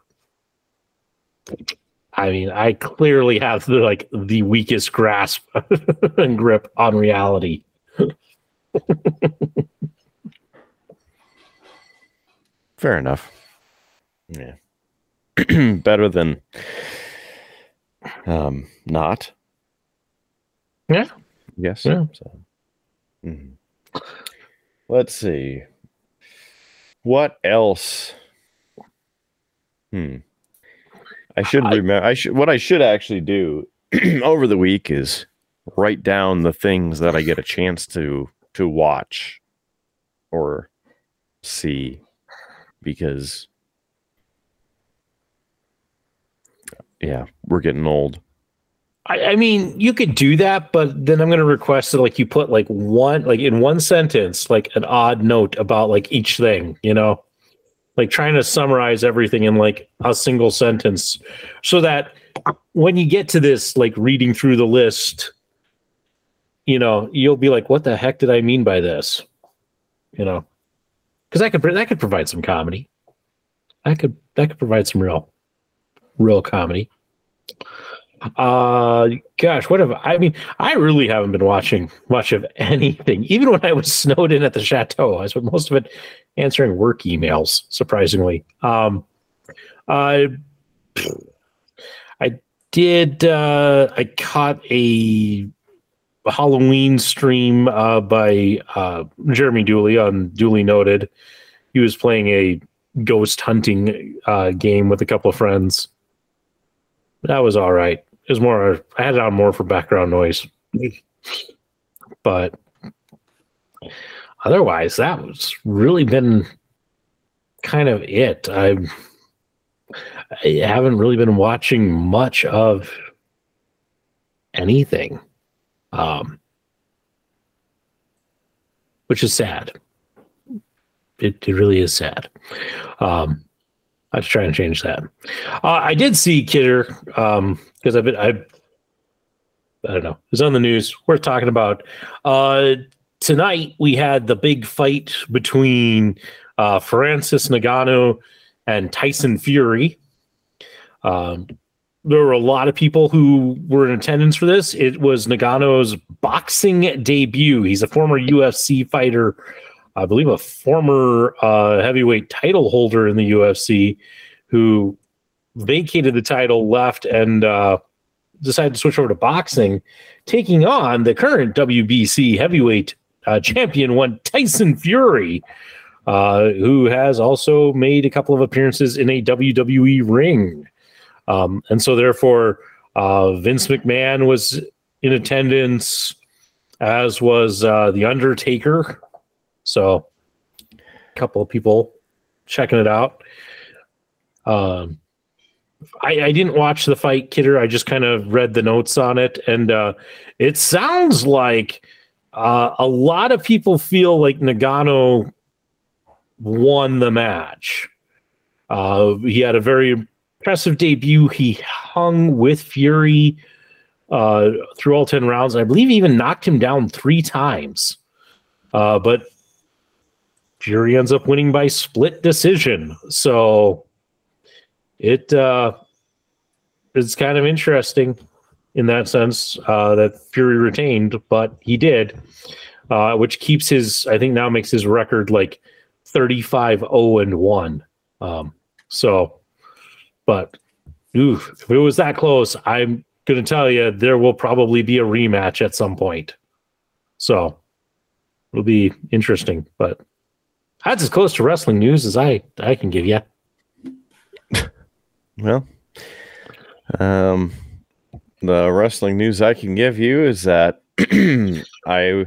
Speaker 1: I mean, I clearly have the like the weakest grasp and grip on reality.
Speaker 4: Fair enough. Yeah. Better than um not.
Speaker 1: Yeah.
Speaker 4: Yes.
Speaker 1: Yeah.
Speaker 4: So. mhm. Let's see. What else? Hmm. I should
Speaker 1: I-
Speaker 4: remember. I should. What I should actually do over the week is write down the things that I get a chance to to watch or see, because yeah, we're getting old.
Speaker 1: I, I mean, you could do that, but then I'm going to request that like you put like one, like in one sentence, like an odd note about like each thing, you know, like trying to summarize everything in like a single sentence, so that when you get to this, like reading through the list, you know, you'll be like, "What the heck did I mean by this?" You know, because that could that could provide some comedy. That could that could provide some real, real comedy. Uh gosh, what have I mean? I really haven't been watching much of anything. Even when I was snowed in at the chateau, I spent most of it answering work emails, surprisingly. Um I I did uh I caught a Halloween stream uh by uh Jeremy Dooley on Dooley Noted. He was playing a ghost hunting uh game with a couple of friends. That was all right. Was more. I it on more for background noise, but otherwise, that was really been kind of it. I I haven't really been watching much of anything, um, which is sad. It, it really is sad. Um, I was trying to change that. Uh, I did see Kidder um because I've been I I don't know. It's on the news. Worth talking about. Uh tonight we had the big fight between uh Francis Ngannou and Tyson Fury. Um there were a lot of people who were in attendance for this. It was Ngannou's boxing debut. He's a former UFC fighter, I believe a former uh, heavyweight title holder in the UFC who vacated the title, left, and uh, decided to switch over to boxing, taking on the current WBC heavyweight uh, champion, one Tyson Fury, uh, who has also made a couple of appearances in a WWE ring. Um, and so, therefore, uh, Vince McMahon was in attendance, as was uh, The Undertaker. So, a couple of people checking it out. Um, I, I didn't watch the fight, Kidder. I just kind of read the notes on it, and uh, it sounds like uh, a lot of people feel like Ngannou won the match. Uh, he had a very impressive debut. He hung with Fury uh, through all 10 rounds. I believe he even knocked him down three times. Uh, but Fury ends up winning by split decision. So it uh, it's kind of interesting in that sense uh, that Fury retained, but he did, uh, which keeps his, I think now makes his record like 35 0 and 1. Um, so, but ooh, if it was that close, I'm going to tell you there will probably be a rematch at some point. So it'll be interesting, but that's as close to wrestling news as I, I can give you.
Speaker 4: Well, um, the wrestling news I can give you is that I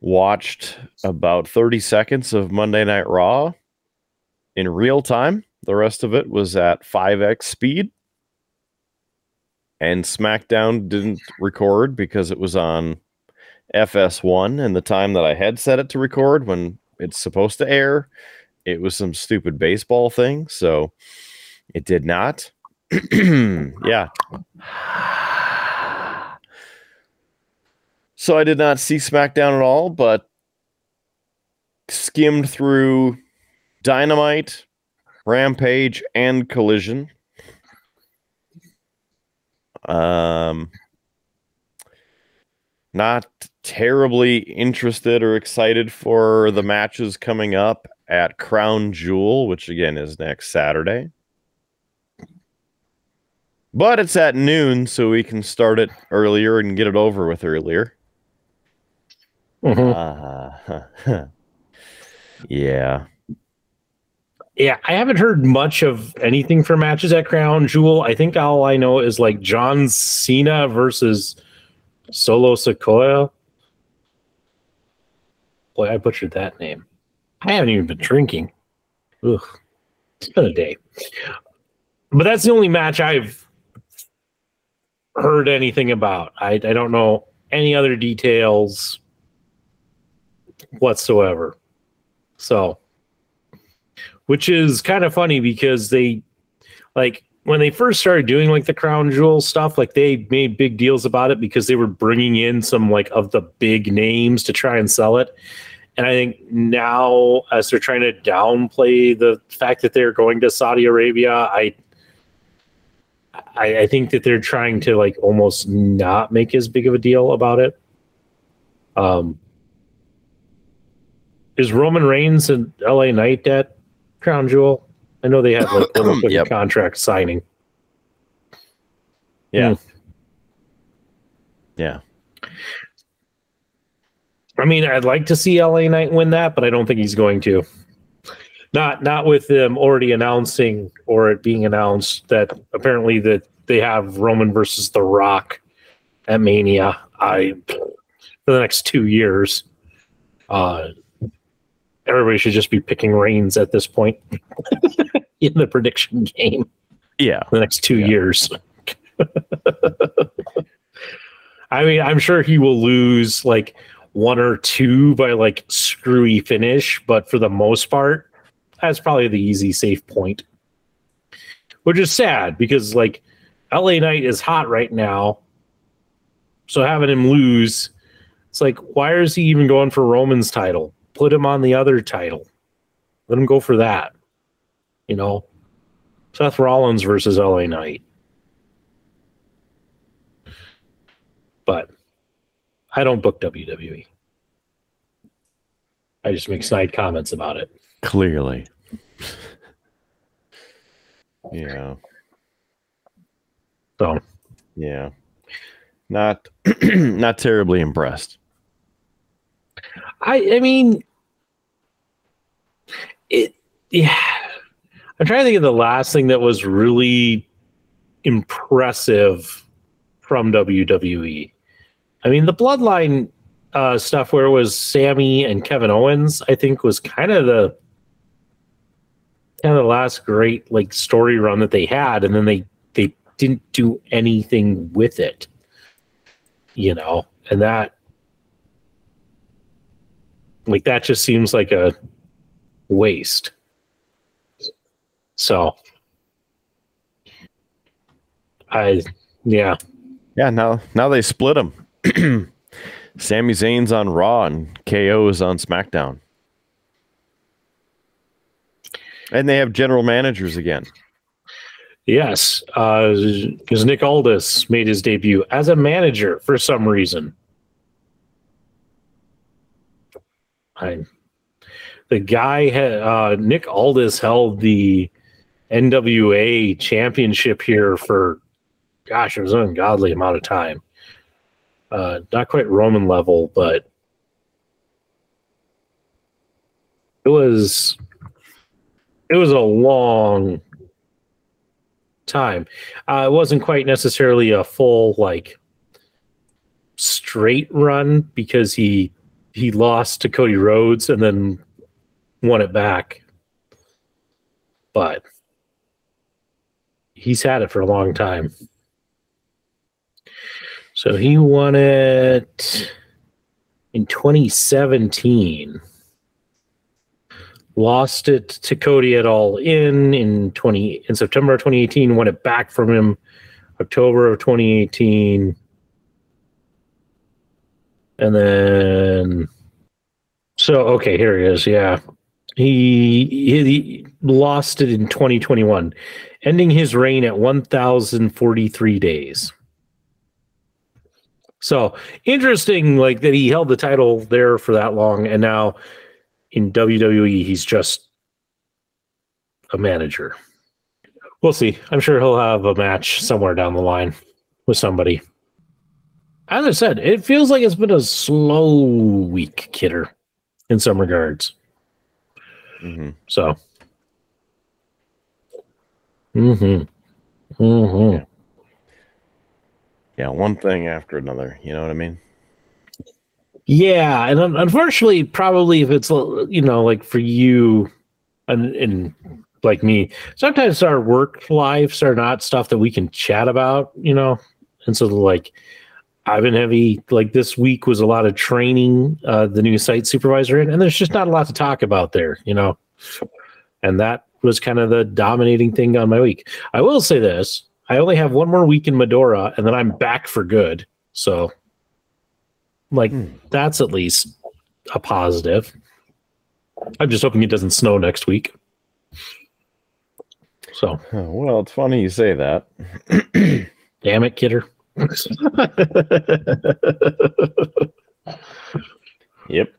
Speaker 4: watched about 30 seconds of Monday Night Raw in real time. The rest of it was at 5x speed. And SmackDown didn't record because it was on FS1 and the time that I had set it to record when it's supposed to air. It was some stupid baseball thing. So it did not. yeah. So I did not see SmackDown at all, but skimmed through Dynamite, Rampage, and Collision. Um, not terribly interested or excited for the matches coming up at Crown Jewel, which again is next Saturday. But it's at noon, so we can start it earlier and get it over with earlier.
Speaker 1: Mm-hmm.
Speaker 4: Uh, yeah.
Speaker 1: Yeah, I haven't heard much of anything for matches at Crown Jewel. I think all I know is like John Cena versus Solo Sequoia. Boy, I butchered that name. I haven't even been drinking. Ugh. It's been a day. But that's the only match I've heard anything about. I, I don't know any other details whatsoever. So, which is kind of funny because they, like, when they first started doing like the crown jewel stuff, like they made big deals about it because they were bringing in some like of the big names to try and sell it. And I think now, as they're trying to downplay the fact that they're going to Saudi Arabia, I I, I, think that they're trying to like almost not make as big of a deal about it. Um, is Roman Reigns and LA Knight at Crown Jewel? I know they had like a little yep. contract signing.
Speaker 4: Yeah. Mm. Yeah.
Speaker 1: I mean, I'd like to see LA Knight win that, but I don't think he's going to. Not not with them already announcing or it being announced that apparently that they have Roman versus The Rock at Mania. I for the next two years. Uh, everybody should just be picking Reigns at this point in the prediction game.
Speaker 4: Yeah,
Speaker 1: the next two yeah. years. I mean, I'm sure he will lose like one or two by like screwy finish, but for the most part, that's probably the easy safe point. Which is sad because like LA Knight is hot right now. So having him lose, it's like, why is he even going for Roman's title? Put him on the other title. Let him go for that. You know? Seth Rollins versus LA Knight. but I don't book WWE. I just make snide comments about it.
Speaker 4: Clearly. yeah.
Speaker 1: So
Speaker 4: Yeah. Not not terribly impressed.
Speaker 1: I I mean it yeah. I'm trying to think of the last thing that was really impressive from WWE. I mean the bloodline uh stuff where it was Sami and Kevin Owens, I think was kind of the kind of the last great like story run that they had, and then they they didn't do anything with it. You know, and that like that just seems like a waste. So I yeah.
Speaker 4: Yeah, now now they split them. Sami Zayn's on Raw and KO is on SmackDown. And they have general managers again.
Speaker 1: Yes, uh, because Nick Aldis made his debut as a manager for some reason. I, the guy, had, uh, Nick Aldis held the NWA championship here for, gosh, it was an ungodly amount of time. Uh, not quite Roman level, but it was it was a long time. Uh, it wasn't quite necessarily a full like straight run because he he lost to Cody Rhodes and then won it back. But he's had it for a long time. So he won it in 2017 lost it to Cody at all in in 20 in September of 2018 won it back from him October of 2018 and then so okay here he is yeah he, he, lost it in 2021 ending his reign at 1043 days so interesting like that he held the title there for that long and now in WWE, he's just a manager. We'll see. I'm sure he'll have a match somewhere down the line with somebody. As I said, it feels like it's been a slow week, Kidder, in some regards.
Speaker 4: Mhm.
Speaker 1: So. Mm-hmm. Mm-hmm.
Speaker 4: Yeah, one thing after another. You know what I mean?
Speaker 1: Yeah, and unfortunately, probably if it's you know like for you and, and like me, sometimes our work lives are not stuff that we can chat about, you know, and so like I've been heavy. Like this week was a lot of training uh, the new site supervisor in, and there's just not a lot to talk about there, you know, and that was kind of the dominating thing on my week. I will say this: I only have one more week in Medora, and then I'm back for good. So like that's at least a positive. I'm just hoping it doesn't snow next week. So,
Speaker 4: well, it's funny you say that.
Speaker 1: damn it, kidder.
Speaker 4: Yep.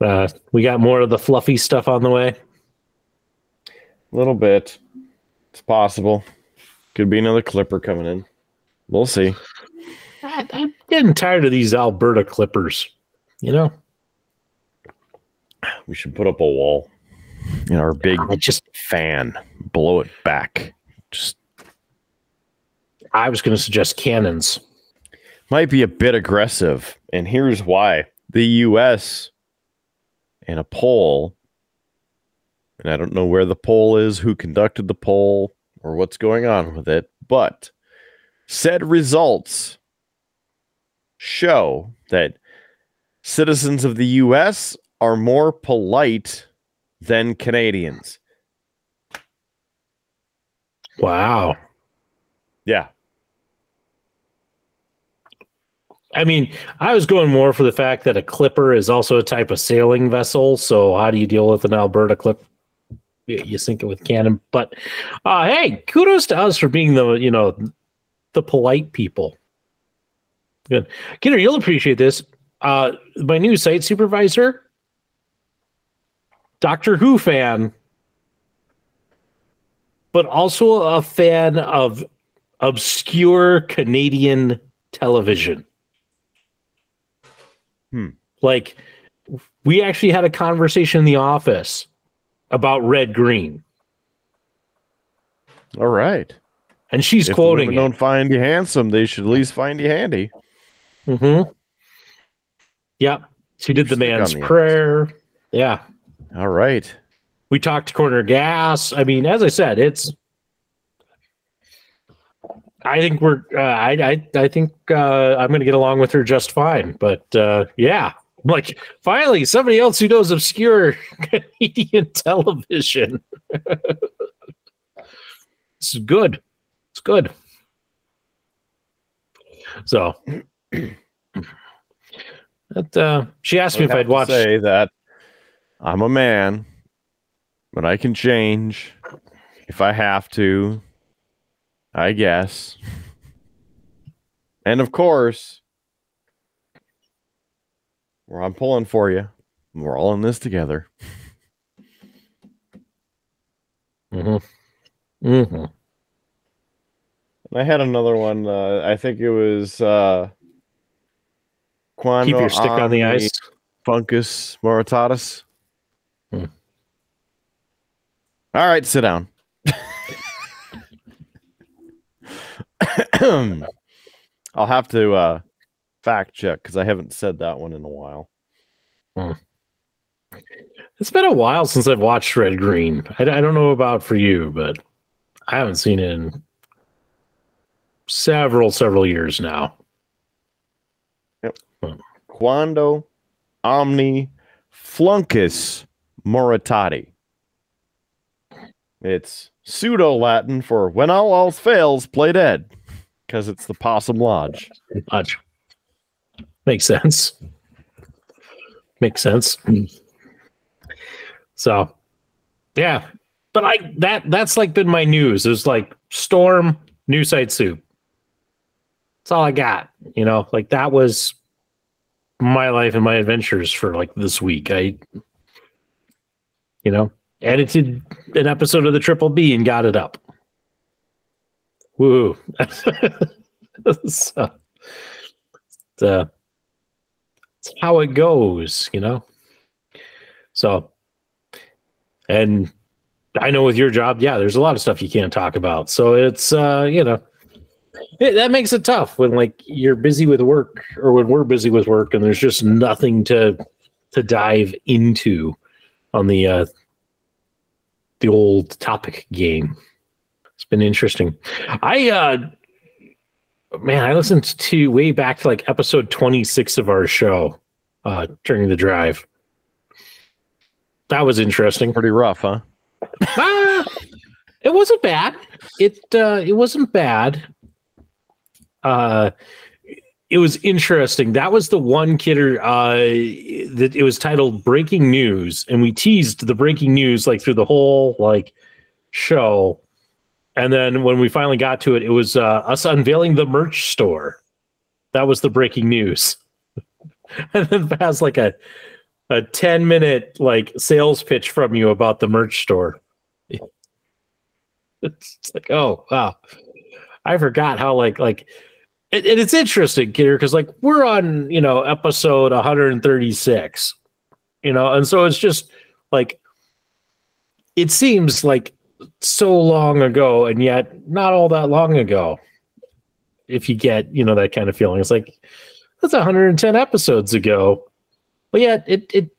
Speaker 1: uh, we got more of the fluffy stuff on the way.
Speaker 4: A little bit. It's possible. Could be another clipper coming in. We'll see.
Speaker 1: I, I'm getting tired of these Alberta Clippers. You know,
Speaker 4: We should put up a wall. You know, our big
Speaker 1: I just
Speaker 4: fan. Blow it back. Just
Speaker 1: I was going to suggest cannons.
Speaker 4: might be a bit aggressive. And here's why. The US in a poll, and I don't know where the poll is, who conducted the poll, or what's going on with it, but said results show that citizens of the US are more polite than Canadians.
Speaker 1: Wow.
Speaker 4: Yeah.
Speaker 1: I mean, I was going more for the fact that a clipper is also a type of sailing vessel. So, how do you deal with an Alberta clip? You, sink it with cannon. But uh, hey, kudos to us for being the you know the polite people. Good. Kidder, you'll appreciate this. Uh, my new site supervisor, Doctor Who fan, but also a fan of obscure Canadian television.
Speaker 4: Hmm.
Speaker 1: Like, we actually had a conversation in the office about Red Green,
Speaker 4: All right.
Speaker 1: and she's
Speaker 4: If
Speaker 1: quoting
Speaker 4: don't find you handsome, they should at least find you handy.
Speaker 1: Mm-hmm. Yep. She did the man's
Speaker 4: the
Speaker 1: prayer. Yeah.
Speaker 4: All right.
Speaker 1: We talked corner gas. I mean, as I said, it's. I think we're. Uh, I I I think uh, I'm going to get along with her just fine. But uh, yeah, like finally somebody else who knows obscure Canadian television. this is good. It's good. So. That, uh, she asked me if I'd watch.
Speaker 4: say that I'm a man, but I can change if I have to. I guess. And of course, where I'm pulling for you. We're all in this together.
Speaker 1: Mm-hmm. Mm-hmm.
Speaker 4: And I had another one. Uh, I think it was uh, Quando
Speaker 1: Keep your stick on the ice.
Speaker 4: Funkus Moritatis.
Speaker 1: Hmm.
Speaker 4: All right, sit down. I'll have to uh, fact check because I haven't said that one in a while.
Speaker 1: It's been a while since I've watched Red Green. I, I don't know about for you, but I haven't seen it in several, several years now. Yep.
Speaker 4: Quando Omni Flunkus Moritati. It's pseudo Latin for when all else fails, play dead, because it's the Possum Lodge.
Speaker 1: Lodge. makes sense. Makes sense. So, yeah, but I that that's like been my news. It was like Storm, new site soup. That's all I got. You know, like that was my life and my adventures for like this week. I, you know, edited an episode of the Triple B and got it up. Woo! so, it's, uh, it's how it goes, you know. So, and I know with your job, yeah, there's a lot of stuff you can't talk about. So it's, uh, you know, it, that makes it tough when like you're busy with work or when we're busy with work and there's just nothing to to dive into on the uh the old topic game. Been interesting. I uh man, I listened to way back to like episode 26 of our show uh during the drive. That was interesting.
Speaker 4: Pretty rough, huh?
Speaker 1: Ah, it wasn't bad. It uh it wasn't bad. Uh it was interesting. That was the one kidder uh that it was titled Breaking News, and we teased the breaking news like through the whole like show. And then when we finally got to it, it was uh, us unveiling the merch store. That was the breaking news. and then has like a a 10 minute like sales pitch from you about the merch store. It's like, oh wow. I forgot how like like and it's interesting, Kidder, because like we're on, you know, episode 136, you know, and so it's just like it seems like so long ago, and yet not all that long ago. If you get, you know, that kind of feeling, it's like that's 110 episodes ago. But yet it it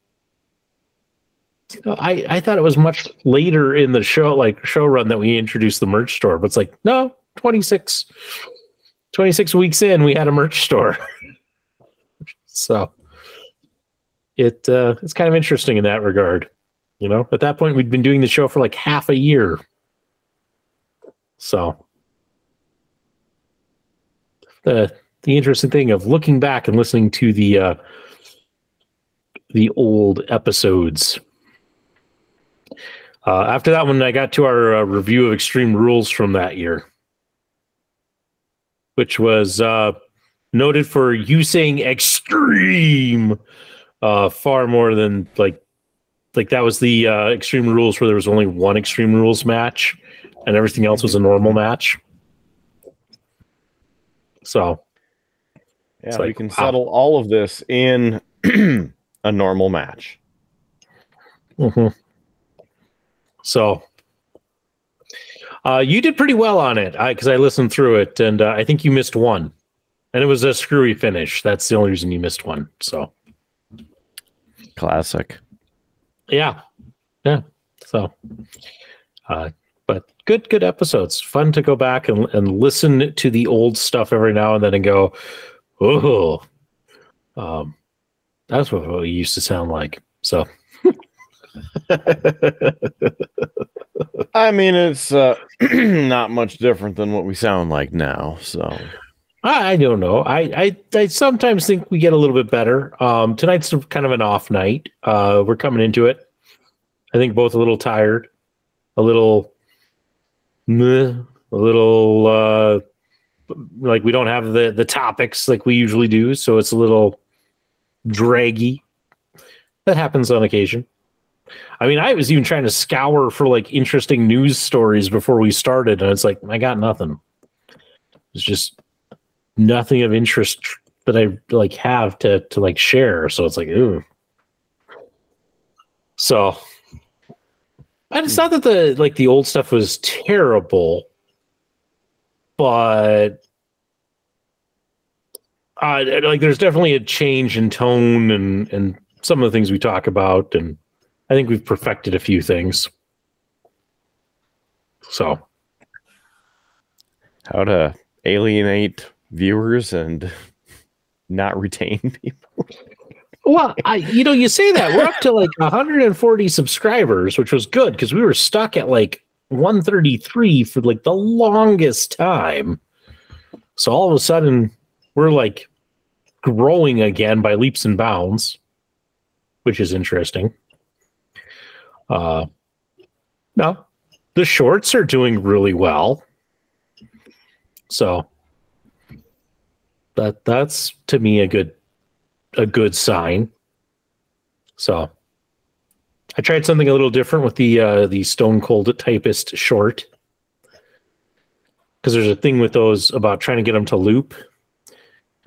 Speaker 1: you know, I, I thought it was much later in the show, like show run that we introduced the merch store, but it's like, no, 26, 26 weeks in, we had a merch store. so it uh, it's kind of interesting in that regard. You know, at that point, we'd been doing the show for like half a year. So the the interesting thing of looking back and listening to the uh, the old episodes. Uh, after that one, I got to our uh, review of Extreme Rules from that year, which was uh, noted for you saying extreme uh far more than like like that was the uh extreme rules where there was only one extreme rules match and everything else was a normal match so
Speaker 4: Yeah,
Speaker 1: It's
Speaker 4: we can
Speaker 1: wow.
Speaker 4: settle all of this in a normal match.
Speaker 1: mhm. so uh you did pretty well on it i because i listened through it and uh, i think you missed one and it was a screwy finish that's the only reason you missed one so
Speaker 4: Classic.
Speaker 1: Yeah. Yeah. So uh but good good episodes. Fun to go back and, and listen to the old stuff every now and then and go oh. Um that's what it used to sound like. So.
Speaker 4: I mean, it's uh, not much different than what we sound like now. So
Speaker 1: I, don't know. I, I I sometimes think we get a little bit better. Um, tonight's kind of an off night. Uh, we're coming into it. I think both a little tired, a little, meh, a little uh, like we don't have the the topics like we usually do, so it's a little draggy. That happens on occasion. I mean, I was even trying to scour for like interesting news stories before we started, and it's like I got nothing. It's just nothing of interest that I like have to to like share. So it's like, ooh. So, and it's not that the like the old stuff was terrible, but uh, like there's definitely a change in tone and and some of the things we talk about, and I think we've perfected a few things. So
Speaker 4: how to alienate viewers and not retain people?
Speaker 1: Well, I you know, you say that we're up to like 140 subscribers, which was good because we were stuck at like 133 for like the longest time. So all of a sudden, we're like growing again by leaps and bounds, which is interesting. Uh, no, the shorts are doing really well. So that that's to me a good a good sign. So I tried something a little different with the uh the Stone Cold Typist short. Because there's a thing with those about trying to get them to loop.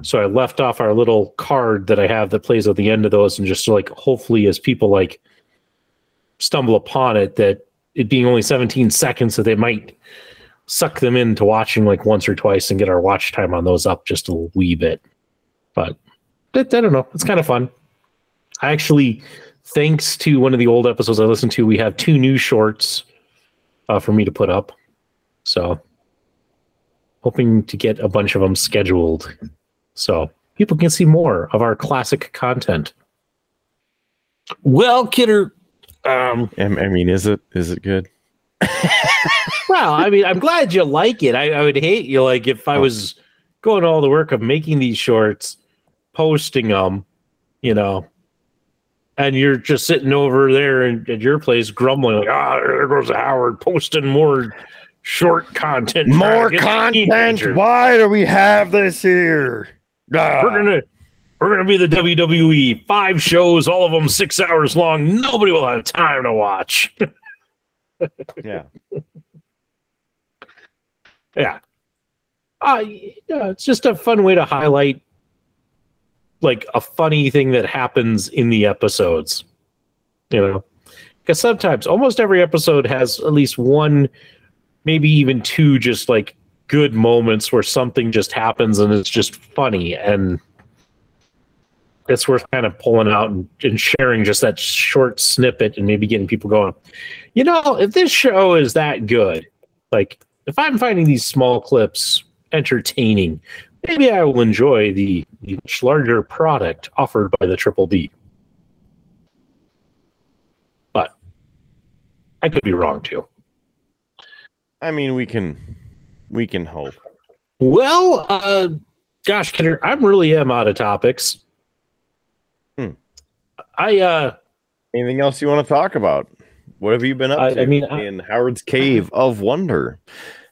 Speaker 1: So I left off our little card that I have that plays at the end of those and just like hopefully as people like stumble upon it that it being only 17 seconds that they might suck them into watching like once or twice and get our watch time on those up just a wee bit. But I, I don't know. It's kind of fun. I actually, thanks to one of the old episodes I listened to, we have two new shorts uh, for me to put up. So, hoping to get a bunch of them scheduled so people can see more of our classic content. Well, Kidder, um,
Speaker 4: I I mean, is it is it good?
Speaker 1: well, I mean, I'm glad you like it. I, I would hate you like if I was going all the work of making these shorts, posting them, you know, and you're just sitting over there in, at your place grumbling like, ah, there goes Howard posting more short content.
Speaker 4: More content.
Speaker 1: teenagers.
Speaker 4: Why do we have this here? Ah.
Speaker 1: We're gonna we're gonna be the WWE. Five shows, all of them six hours long. Nobody will have time to watch.
Speaker 4: yeah.
Speaker 1: Yeah. Uh, yeah, it's just a fun way to highlight like a funny thing that happens in the episodes. You know, because sometimes almost every episode has at least one, maybe even two, just like good moments where something just happens and it's just funny and it's worth kind of pulling out and, and sharing just that short snippet and maybe getting people going. You know, if this show is that good, like if I'm finding these small clips entertaining, maybe I will enjoy the, the much larger product offered by the Triple B. But I could be wrong too.
Speaker 4: I mean, we can we can hope.
Speaker 1: Well, uh, gosh, Kidder, I'm really am out of topics.
Speaker 4: Hmm.
Speaker 1: I uh
Speaker 4: Anything else you want to talk about? What have you been up
Speaker 1: I- I
Speaker 4: to
Speaker 1: mean, I-
Speaker 4: in Howard's Cave of Wonder?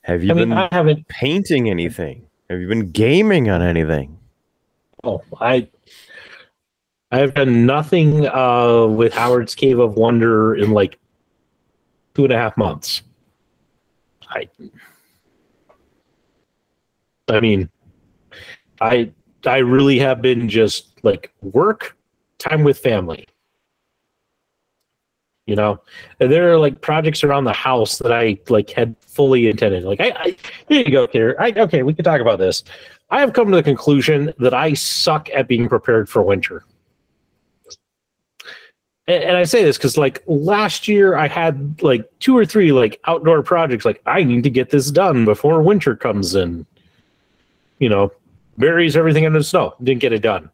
Speaker 4: Have you
Speaker 1: I mean
Speaker 4: been
Speaker 1: I haven't
Speaker 4: painting anything? Have you been gaming on anything?
Speaker 1: Oh, I I've done nothing uh, with Howard's Cave of Wonder in like two and a half months. I I mean, I I really have been just like work, time with family. You know, there are like projects around the house that I like had fully intended. Like, I, I here you go, here. I okay, we can talk about this. I have come to the conclusion that I suck at being prepared for winter. And, and I say this because, like, last year I had like two or three like outdoor projects. Like, I need to get this done before winter comes in. You know, buries everything in the snow. Didn't get it done.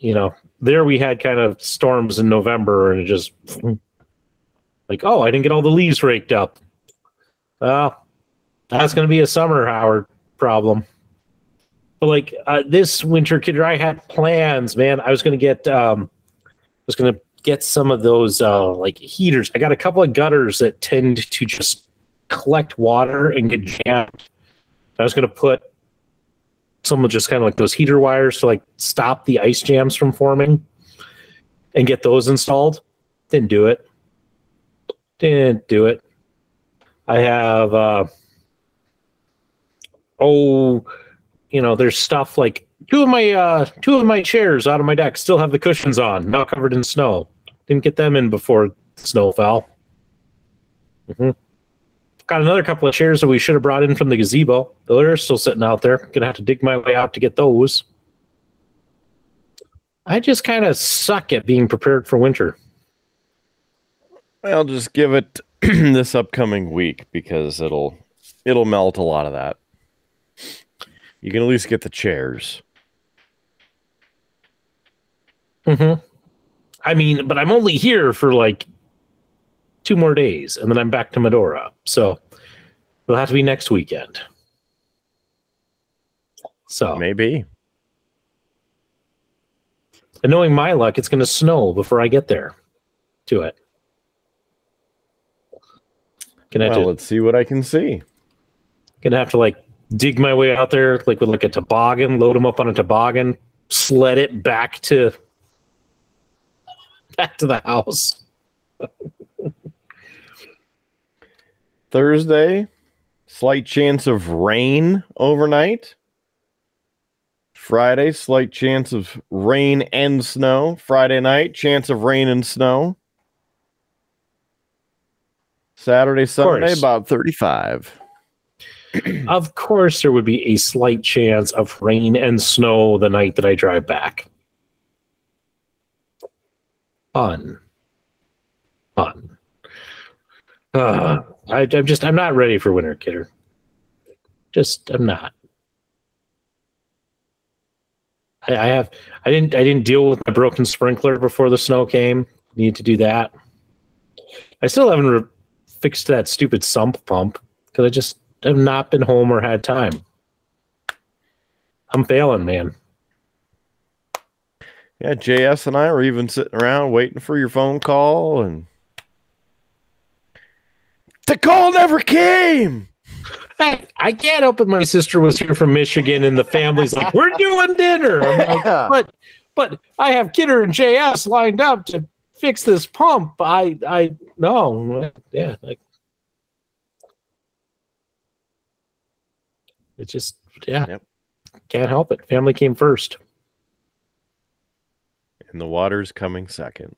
Speaker 1: You know, there we had kind of storms in November, and it just like, oh, I didn't get all the leaves raked up. Well, that's going to be a summer Howard problem. But like uh, this winter, kidder, I had plans, man. I was going to get, um, I was going to get some of those uh, like heaters. I got a couple of gutters that tend to just collect water and get jammed. I was going to put some of just kind of like those heater wires to like stop the ice jams from forming and get those installed. Didn't do it. Didn't do it. I have uh oh you know, there's stuff like two of my uh two of my chairs out of my deck still have the cushions on, not covered in snow. Didn't get them in before snow fell. hmm Got another couple of chairs that we should have brought in from the gazebo. They're still sitting out there. Gonna have to dig my way out to get those. I just kind of suck at being prepared for winter.
Speaker 4: I'll just give it this upcoming week because it'll it'll melt a lot of that. You can at least get the chairs.
Speaker 1: Mm-hmm. I mean, but I'm only here for like two more days, and then I'm back to Medora. So it'll have to be next weekend. So
Speaker 4: Maybe.
Speaker 1: and knowing my luck, it's going to snow before I get there to it. Gonna
Speaker 4: Well,
Speaker 1: to
Speaker 4: let's see what I can see.
Speaker 1: gonna have to like dig my way out there, like with like a toboggan, load them up on a toboggan, sled it back to back to the house.
Speaker 4: Thursday, slight chance of rain overnight. Friday, slight chance of rain and snow. Friday night, chance of rain and snow. Saturday, Sunday, about 35.
Speaker 1: of course, there would be a slight chance of rain and snow the night that I drive back. Fun. Fun. Uh, I, I'm just, I'm not ready for winter, kidder. Just, I'm not. I, I have, I didn't, I didn't deal with my broken sprinkler before the snow came. Need to do that. I still haven't re- fixed that stupid sump pump because I just have not been home or had time. I'm failing, man.
Speaker 4: Yeah, JS and I were even sitting around waiting for your phone call, and the call never came.
Speaker 1: I, I can't help it. My sister was here from Michigan, and the family's like, "We're doing dinner." I'm like, but but I have Kidder and JS lined up to fix this pump. I I no, yeah, like it just yeah,
Speaker 4: Yep.
Speaker 1: can't help it. Family came first.
Speaker 4: And the water's coming second.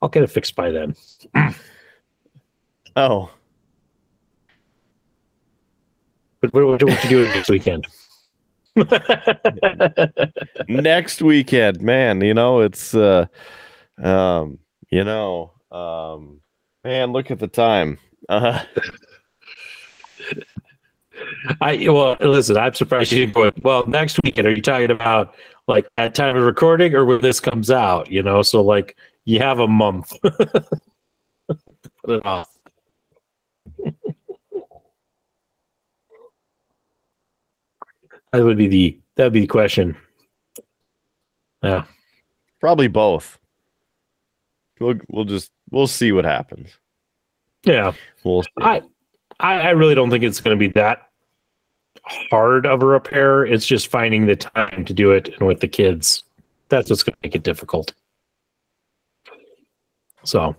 Speaker 1: I'll get it fixed by then.
Speaker 4: Oh,
Speaker 1: But what, what, what you doing next weekend?
Speaker 4: next weekend, man. You know it's uh, um, you know, um, man. Look at the time. Uh,
Speaker 1: I well, listen. I'm surprised you didn't go. Well, next weekend. Are you talking about like at time of recording or when this comes out? You know, so like you have a month. Put it off. That would be the that would be the question. Yeah.
Speaker 4: probably both. We'll we'll just we'll see what happens.
Speaker 1: Yeah.
Speaker 4: We'll see.
Speaker 1: I I, I really don't think it's going to be that hard of a repair. It's just finding the time to do it and with the kids. That's what's going to make it difficult. So,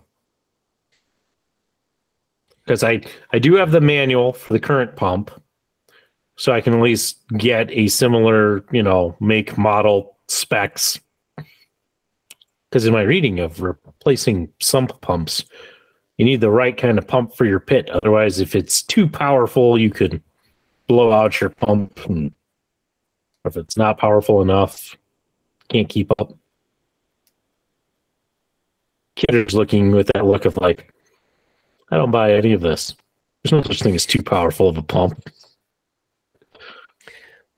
Speaker 1: because I I do have the manual for the current pump, so I can at least get a similar you know make model specs. Because in my reading of replacing sump pumps, you need the right kind of pump for your pit. Otherwise, if it's too powerful, you could blow out your pump. And if it's not powerful enough, can't keep up. Kidder's looking with that look of like, I don't buy any of this. There's no such thing as too powerful of a pump.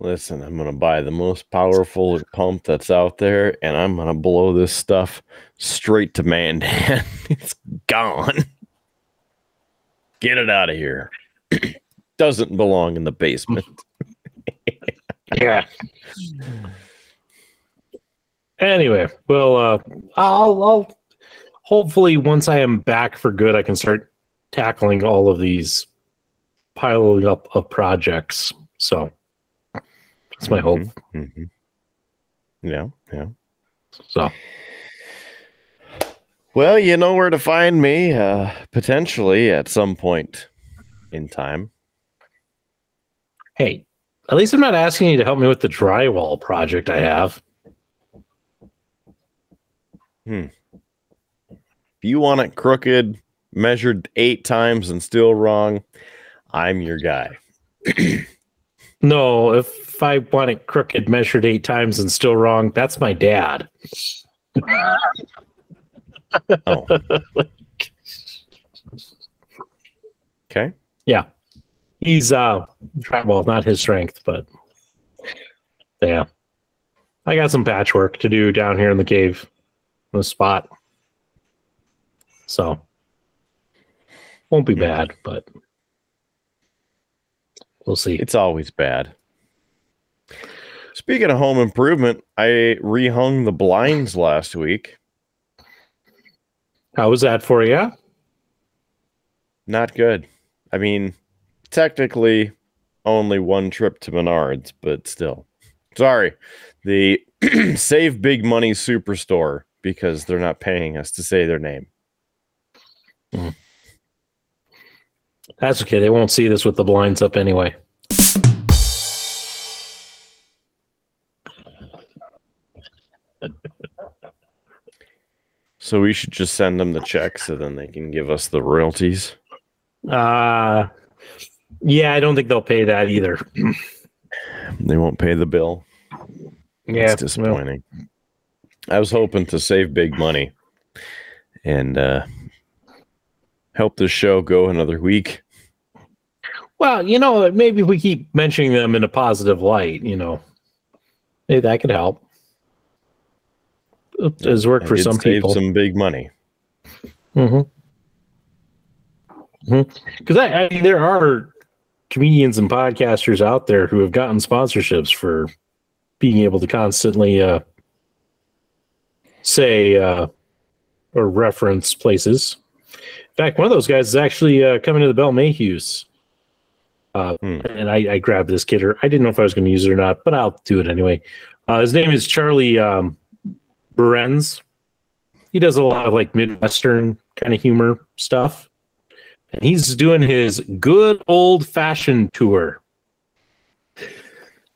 Speaker 4: Listen, I'm gonna buy the most powerful pump that's out there, and I'm gonna blow this stuff straight to Mandan. it's gone. Get it out of here. Doesn't belong in the basement.
Speaker 1: Yeah. Anyway, well, uh, I'll, I'll hopefully once I am back for good, I can start tackling all of these piling up of projects. So that's my hope.
Speaker 4: Mhm. Yeah, yeah.
Speaker 1: So
Speaker 4: Well, you know where to find me, uh, potentially at some point in time.
Speaker 1: hey, at least I'm not asking you to help me with the drywall project I have. Hmm.
Speaker 4: If you want it crooked, measured eight times and still wrong, I'm your guy.
Speaker 1: No, if I want it crooked, measured eight times and still wrong, that's my dad.
Speaker 4: Oh. okay.
Speaker 1: Yeah. He's uh well, not his strength, but yeah. I got some patchwork to do down here in the cave, in the spot. So won't be bad, but we'll see.
Speaker 4: It's always bad. Speaking of home improvement, I rehung the blinds last week.
Speaker 1: How was that for you?
Speaker 4: Not good. I mean, technically only one trip to Menards, but still. Sorry. The Save Big Money Superstore because they're not paying us to say their name. Hmm.
Speaker 1: That's okay. They won't see this with the blinds up anyway.
Speaker 4: So we should just send them the check so then they can give us the royalties.
Speaker 1: Uh yeah, I don't think they'll pay that either.
Speaker 4: They won't pay the bill.
Speaker 1: Yeah,
Speaker 4: it's disappointing. I was hoping to save big money and uh, help this show go another week.
Speaker 1: Well, you know, maybe if we keep mentioning them in a positive light, you know, maybe that could help. Has worked for some people.
Speaker 4: some big money.
Speaker 1: Because I, I mean, there are comedians and podcasters out there who have gotten sponsorships for being able to constantly uh, say uh, or reference places. In fact, one of those guys is actually uh, coming to the Belle Mehus. Uh,
Speaker 4: Hmm.
Speaker 1: And I, I grabbed this kidder. I didn't know if I was going to use it or not, but I'll do it anyway. Uh, his name is Charlie um, Berens. He does a lot of like Midwestern kind of humor stuff and he's doing his good old fashioned tour.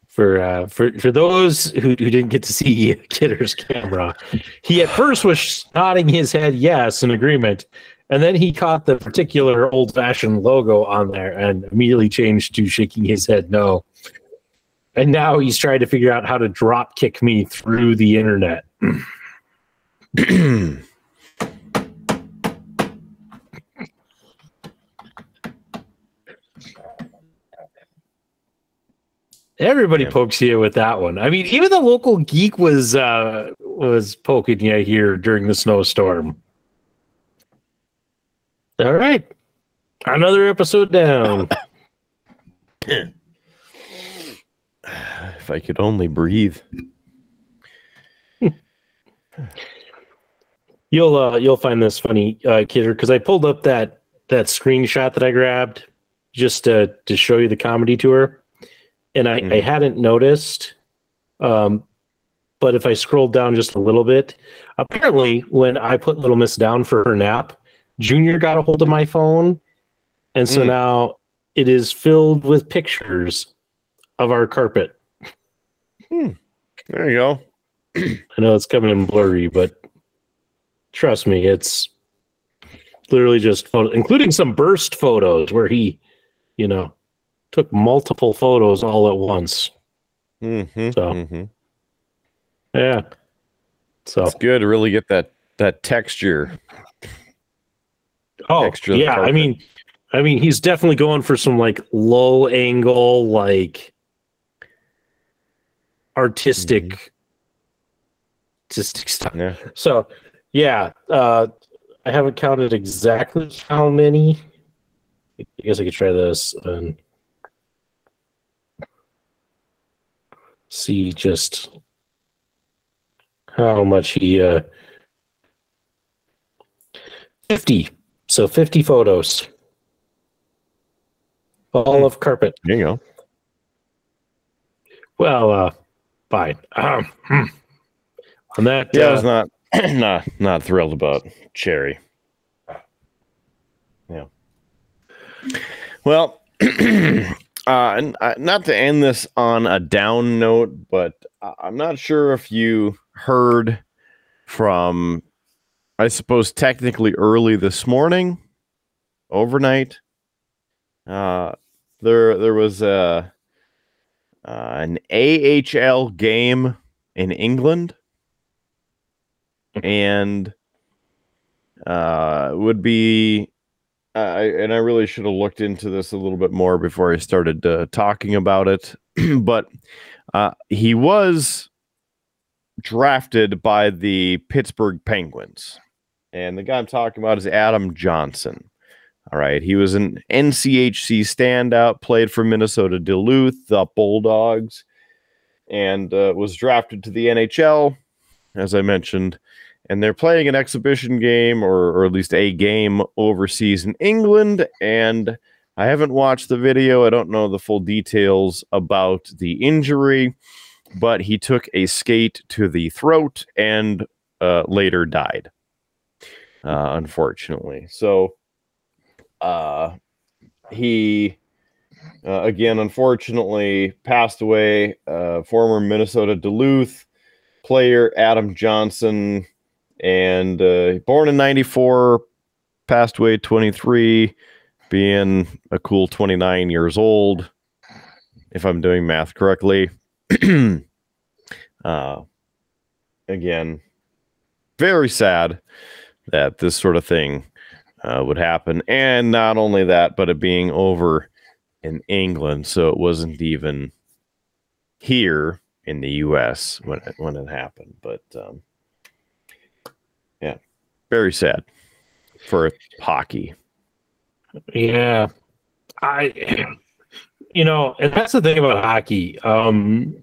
Speaker 1: For uh, for for those who, who didn't get to see Kidder's camera, he at first was nodding his head yes in agreement, and then he caught the particular old fashioned logo on there and immediately changed to shaking his head no. And now he's trying to figure out how to drop kick me through the internet. Everybody
Speaker 4: Yeah.
Speaker 1: pokes you with that one. I mean, even the local geek was uh was poking you here during the snowstorm. All right. Another episode down.
Speaker 4: If I could only breathe.
Speaker 1: You'll uh you'll find this funny, uh kidder, because I pulled up that that screenshot that I grabbed just to to show you the comedy tour. and I, I
Speaker 4: Mhm.
Speaker 1: hadn't noticed. Um, but if I scrolled down just a little bit, apparently when I put Little Miss down for her nap, Junior got a hold of my phone, and so
Speaker 4: Mm.
Speaker 1: now it is filled with pictures of our carpet. Hmm.
Speaker 4: There you go.
Speaker 1: I know it's coming in blurry, but trust me, it's literally just photos, including some burst photos where he, you know, took multiple photos all at once.
Speaker 4: Mm-hmm,
Speaker 1: So-
Speaker 4: mm-hmm.
Speaker 1: Yeah. So,
Speaker 4: It's good to really get that that texture.
Speaker 1: oh
Speaker 4: texture
Speaker 1: yeah, I mean, I mean, he's definitely going for some like low angle, like artistic, Stuff.
Speaker 4: Yeah.
Speaker 1: So, yeah, uh, I haven't counted exactly how many. I guess I could try this and see just how much he. Uh, 50. So 50 photos. All of carpet.
Speaker 4: There you go.
Speaker 1: Well, uh, fine. Um, on that,
Speaker 4: Yeah, I
Speaker 1: uh,
Speaker 4: was not not not thrilled about Cherry. Yeah. Well, uh, and, uh, not to end this on a down note, but I- I'm not sure if you heard from, I suppose, technically early this morning, overnight. Uh, there there was a uh, an AHL game in England and uh would be I and I really should have looked into this a little bit more before I started uh, talking about it but uh he was drafted by the Pittsburgh Penguins and the guy I'm talking about is Adam Johnson. All right he was an NCHC standout played for Minnesota Duluth the Bulldogs and uh, was drafted to the NHL as I mentioned and they're playing an exhibition game or, or at least a game overseas in England. And I haven't watched the video. I don't know the full details about the injury, but he took a skate to the throat and uh, later died, uh, unfortunately. So uh, he, uh, again, unfortunately passed away. Uh, former Minnesota Duluth player Adam Johnson and uh, born in 94 passed away 23 being a cool 29 years old if i'm doing math correctly. Uh, again very sad that this sort of thing uh, would happen. And not only that but it being over in england so it wasn't even here in the us when it when it happened but um, very sad for hockey.
Speaker 1: Yeah. I you know, and that's the thing about hockey. Um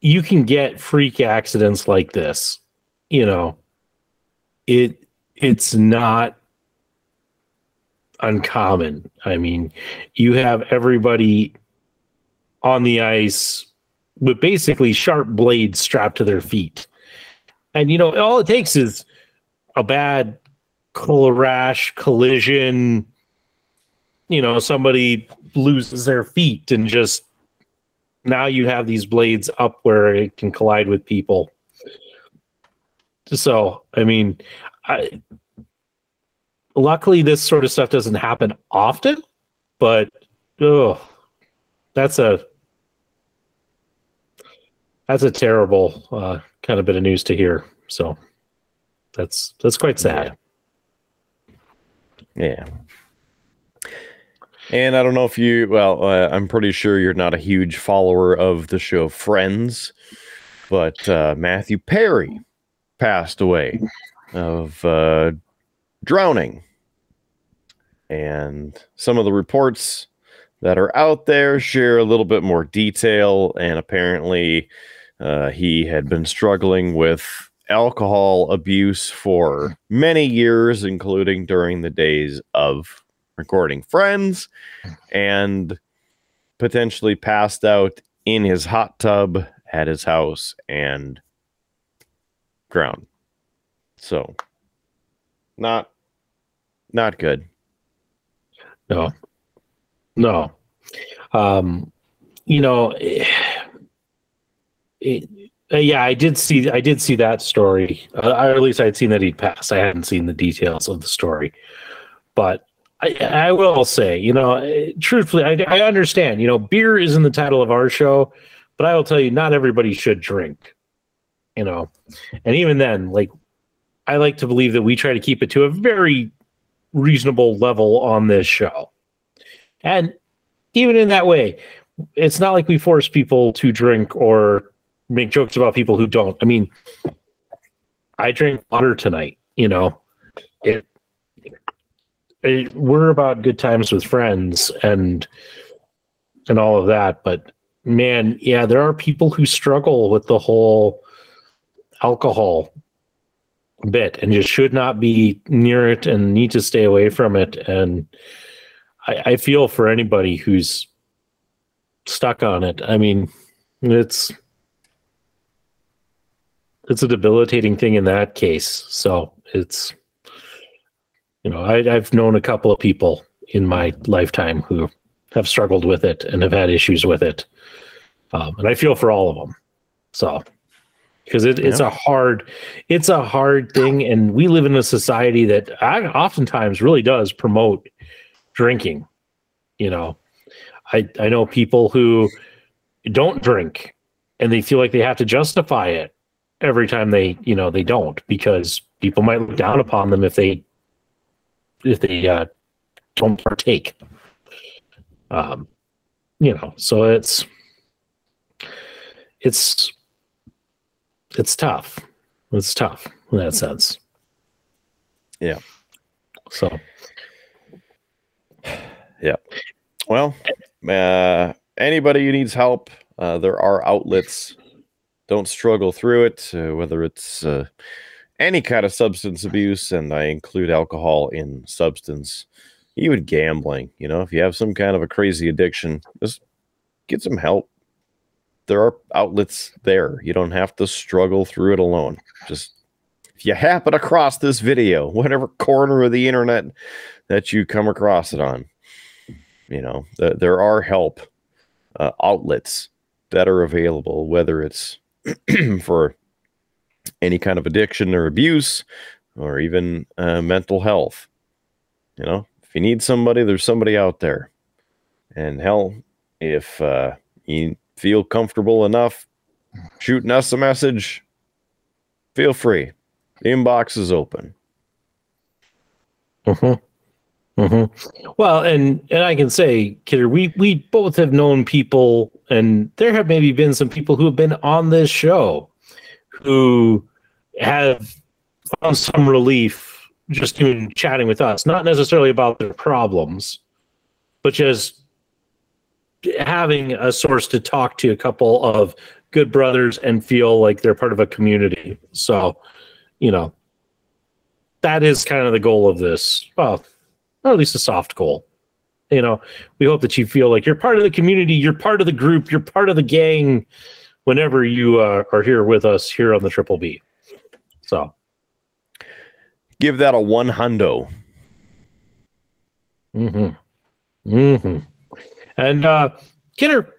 Speaker 1: you can get freak accidents like this. You know. It it's not uncommon. I mean, you have everybody on the ice with basically sharp blades strapped to their feet. And you know, all it takes is a bad color rash, collision, you know, somebody loses their feet and just now you have these blades up where it can collide with people. So, I mean, I luckily this sort of stuff doesn't happen often, but oh, that's a that's a terrible uh, kind of bit of news to hear. So that's that's quite sad.
Speaker 4: Yeah. And I don't know if you, well, uh, I'm pretty sure you're not a huge follower of the show Friends, but uh, Matthew Perry passed away of uh, drowning. And some of the reports that are out there share a little bit more detail. And apparently, uh, he had been struggling with alcohol abuse for many years, including during the days of recording Friends, and potentially passed out in his hot tub at his house and drowned. So, not not good.
Speaker 1: No, no. Um, you know, eh, it, uh, yeah, I did see. I did see that story. Uh, or at least I'd seen that he'd passed. I hadn't seen the details of the story, but I, I will say, you know, eh, truthfully, I, I understand. You know, beer is in the title of our show, but I will tell you, not everybody should drink. You know, and even then, like, I like to believe that we try to keep it to a very reasonable level on this show, and even in that way, it's not like we force people to drink or make jokes about people who don't. I mean, I drank water tonight. You know, it, it we're about good times with friends and and all of that. But man, yeah, there are people who struggle with the whole alcohol bit and just should not be near it and need to stay away from it. And I, I feel for anybody who's stuck on it. I mean, it's it's a debilitating thing in that case. So it's you know, I, I've known a couple of people in my lifetime who have struggled with it and have had issues with it, um, and I feel for all of them. So because it, it's a hard it's a hard thing. And we live in a society that I, oftentimes really does promote drinking you know. I i know people who don't drink and they feel like they have to justify it every time they you know they don't because people might look down upon them if they if they uh, don't partake um you know so it's it's it's tough it's tough in that sense
Speaker 4: Yeah.
Speaker 1: so Yeah.
Speaker 4: Well, uh, anybody who needs help, uh, there are outlets. Don't struggle through it, uh, whether it's uh, any kind of substance abuse, and I include alcohol in substance, even gambling. You know, if you have some kind of a crazy addiction, just get some help. There are outlets there. You don't have to struggle through it alone. Just if you happen across this video, whatever corner of the internet that you come across it on, you know th- there are help uh, outlets that are available whether it's for any kind of addiction or abuse or even uh, mental health. You know if you need somebody there's somebody out there. And hell if uh, you feel comfortable enough shooting us a message feel free. The inbox is open.
Speaker 1: Mhm. Mhm. Well, and and I can say, Kidder, we we both have known people, and there have maybe been some people who have been on this show who have found some relief just in chatting with us, not necessarily about their problems, but just having a source to talk to a couple of good brothers and feel like they're part of a community. So, you know, that is kind of the goal of this. Well, or at least a soft goal. You know, we hope that you feel like you're part of the community, you're part of the group, you're part of the gang whenever you uh, are here with us here on the Triple B. So,
Speaker 4: give that a one hundo
Speaker 1: mm-hmm. Mm-hmm. And uh Kidder,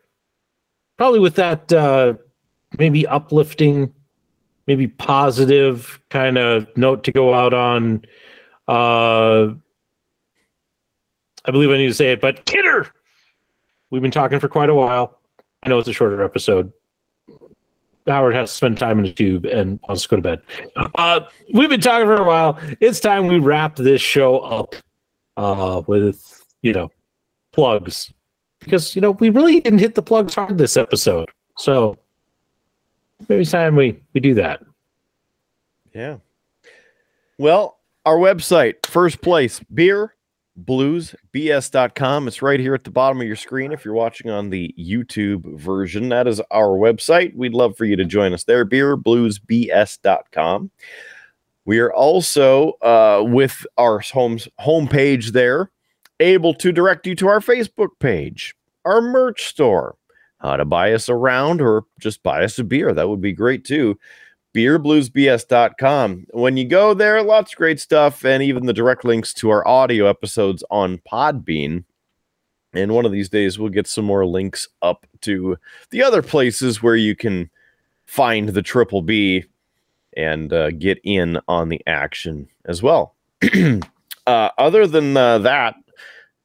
Speaker 1: probably with that uh maybe uplifting, maybe positive kind of note to go out on uh I believe I need to say it, but Kidder, we've been talking for quite a while. I know it's a shorter episode. Howard has to spend time in the tube and wants to go to bed. Uh, we've been talking for a while. It's time we wrap this show up uh, with, you know, plugs. Because, you know, we really didn't hit the plugs hard this episode. So maybe it's time we, we do that.
Speaker 4: Yeah. Well, our website, first place, beer bluesbs.com. It's right here at the bottom of your screen if you're watching on the YouTube version. That is our website. We'd love for you to join us there, beerbluesbs.com. We are also uh, with our home's homepage there, able to direct you to our Facebook page. our merch store. How to buy us around or just buy us a beer. That would be great too. Beerbluesbs.com. When you go there, lots of great stuff and even the direct links to our audio episodes on Podbean. And one of these days, we'll get some more links up to the other places where you can find the Triple B and uh, get in on the action as well. uh, other than uh, that,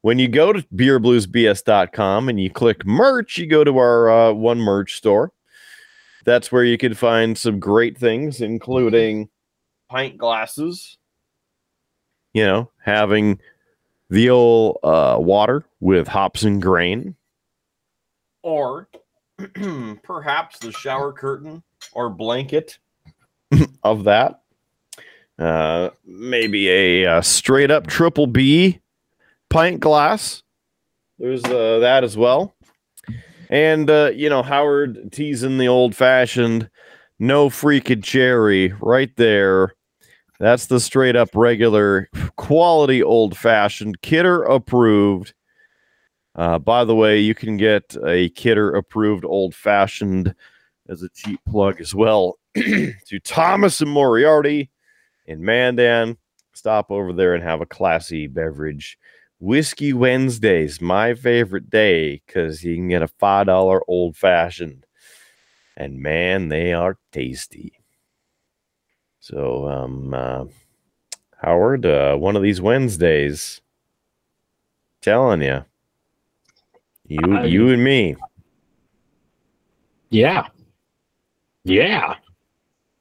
Speaker 4: when you go to beerbluesbs.com and you click merch, you go to our uh, one merch store. That's where you can find some great things, including pint glasses, you know, having the old uh, water with hops and grain, or perhaps the shower curtain or blanket of that. Uh, maybe a, a straight up triple B pint glass. There's uh, that as well. And, uh, you know, Howard teasing the old fashioned no freaking cherry right there. That's the straight up regular quality old fashioned Kidder approved. Uh, by the way, you can get a Kidder approved old fashioned as a cheap plug as well to Thomas and Moriarty in Mandan. Stop over there and have a classy beverage. Whiskey Wednesdays, my favorite day because you can get a $5 old fashioned. And man, they are tasty. So, um, uh, Howard, uh, one of these Wednesdays, telling you, you,
Speaker 1: I-
Speaker 4: you and me,
Speaker 1: Yeah. Yeah.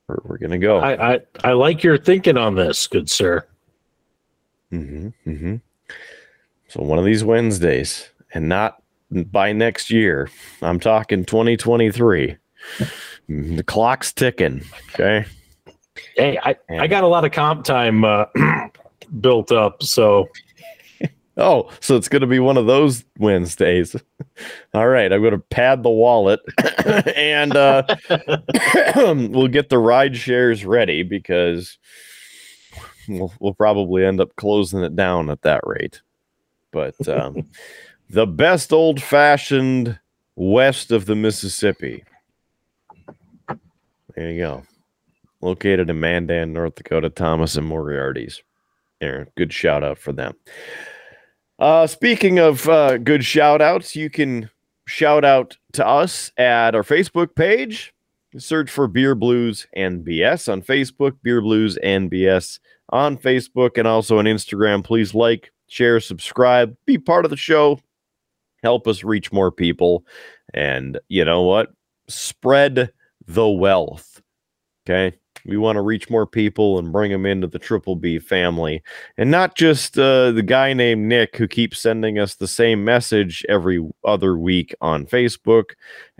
Speaker 4: we're, we're gonna go.
Speaker 1: I, I, I like your thinking on this, good sir.
Speaker 4: hmm hmm So one of these Wednesdays, and not by next year. I'm talking 2023. Mhm, The clock's ticking. Okay.
Speaker 1: Hey, I, I got a lot of comp time uh, built up, so
Speaker 4: Oh, so it's going to be one of those Wednesdays. All right, I'm going to pad the wallet and uh, we'll get the ride shares ready because we'll, we'll probably end up closing it down at that rate. But um, the best old fashioned west of the Mississippi. There you go. Located in Mandan, North Dakota, Thomas and Moriarty's. There, good shout out for them. Uh, speaking of uh, good shout outs, you can shout out to us at our Facebook page. Search for Beer Blues and BS on Facebook, Beer Blues and BS on Facebook, and also on Instagram. Please like, share, subscribe, be part of the show, help us reach more people. And you know what? Spread the wealth. Okay. We want to reach more people and bring them into the Triple B family and not just uh, the guy named Nick who keeps sending us the same message every other week on Facebook,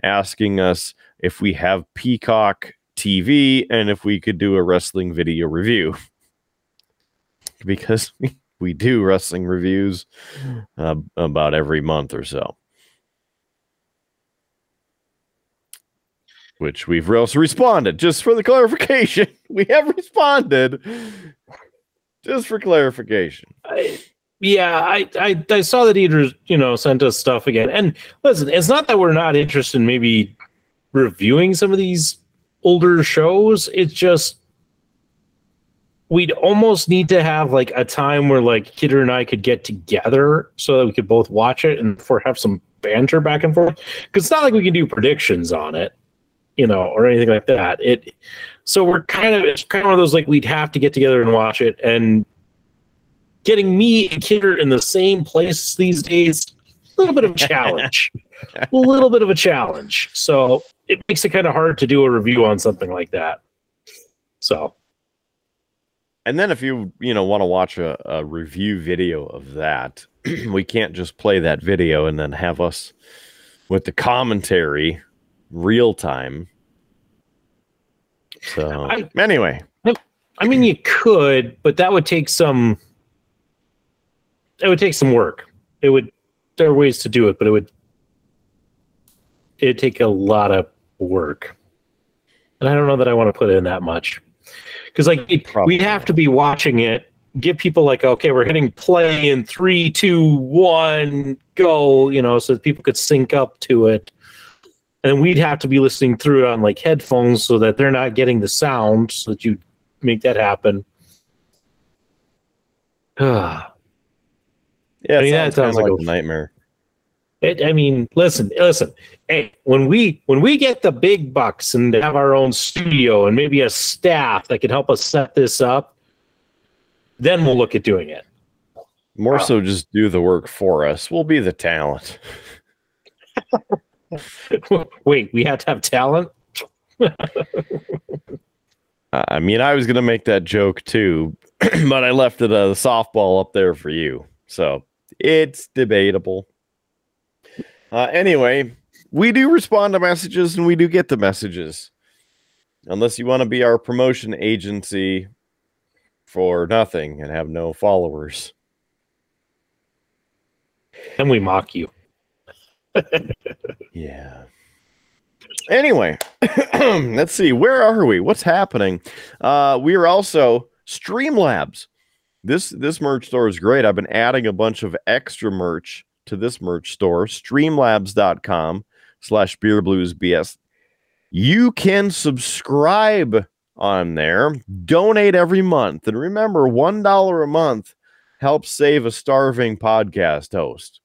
Speaker 4: asking us if we have Peacock TV and if we could do a wrestling video review. because do wrestling reviews uh, about every month or so. Which we've also responded. Just for the clarification, we have responded. Just for clarification.
Speaker 1: I, yeah, I, I I saw that Eaters, you know, sent us stuff again. And listen, it's not that we're not interested in maybe reviewing some of these older shows. It's just we'd almost need to have like a time where like Kidder and I could get together so that we could both watch it and for have some banter back and forth. Because it's not like we can do predictions on it, you know, or anything like that. It so we're kind of it's kind of one of those like we'd have to get together and watch it and getting me and Kidder in the same place these days a little bit of a challenge a little bit of a challenge so it makes it kind of hard to do a review on something like that so
Speaker 4: And then if you you know want to watch a, a review video of that, we can't just play that video and then have us with the commentary real time. So
Speaker 1: I-
Speaker 4: anyway,
Speaker 1: i mean you could but that would take some it would take some work. It would there are ways to do it but it would it'd take a lot of work. And i don't know that i want to put in that much because like we'd,
Speaker 4: Probably
Speaker 1: we'd have to be watching it give people like, okay, we're hitting play in three, two, one, go, you know, so that people could sync up to it. And we'd have to be listening through it on like headphones so that they're not getting the sound so that you make that happen. Ah.
Speaker 4: Yeah,
Speaker 1: I mean,
Speaker 4: sounds,
Speaker 1: that sounds
Speaker 4: kinda
Speaker 1: like
Speaker 4: like
Speaker 1: a
Speaker 4: nightmare.
Speaker 1: It, I mean, listen, listen. Hey, when we when we get the big bucks and have our own studio and maybe a staff that can help us set this up, then we'll look at doing it.
Speaker 4: More
Speaker 1: Wow.
Speaker 4: so, just do the work for us. We'll be the talent.
Speaker 1: Wait, we have to have talent.
Speaker 4: I mean, I was gonna make that joke too, but I left it uh, a softball up there for you, so it's debatable. Uh, anyway, we do respond to messages and we do get the messages. Unless you want to be our promotion agency for nothing and have no followers.
Speaker 1: Then we mock you.
Speaker 4: Yeah. Anyway, let's see. Where are we? What's happening? Uh, we are also Streamlabs. This this merch store is great. I've been adding a bunch of extra merch to this merch store. Streamlabs.com slash beer blues BS. You can subscribe on there, donate every month. And remember, one dollar a month helps save a starving podcast host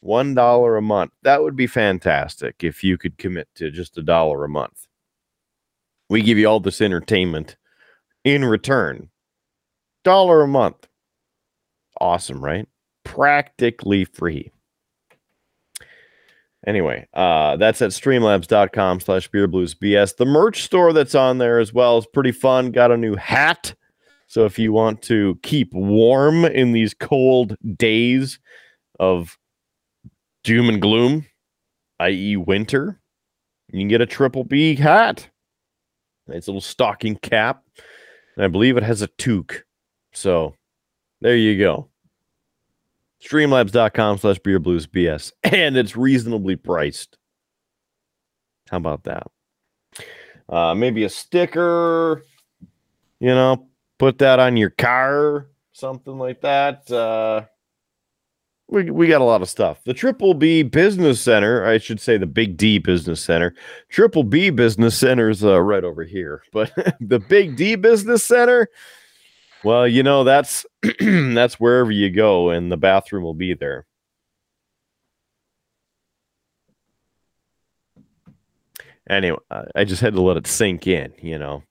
Speaker 4: one dollar a month. That would be fantastic if you could commit to just a dollar a month. We give you all this entertainment in return. Dollar a month. Awesome, right? Practically free. Anyway, uh, that's at streamlabs.com slash beerbluesbs. The merch store that's on there as well is pretty fun. Got a new hat. So if you want to keep warm in these cold days of doom and gloom, i.e., winter, you can get a triple B hat. Nice little stocking cap. And I believe it has a toque. So there you go. Streamlabs.com slash beer blues BS. And it's reasonably priced. How about that? Uh, maybe a sticker, you know, put that on your car, something like that. Uh, we, we got a lot of stuff. The Triple B Business Center, I should say the Big D Business Center. Triple B Business Center is uh, right over here, but the Big D Business Center, well, you know that's that's wherever you go, and the bathroom will be there. Anyway, I just had to let it sink in. You know,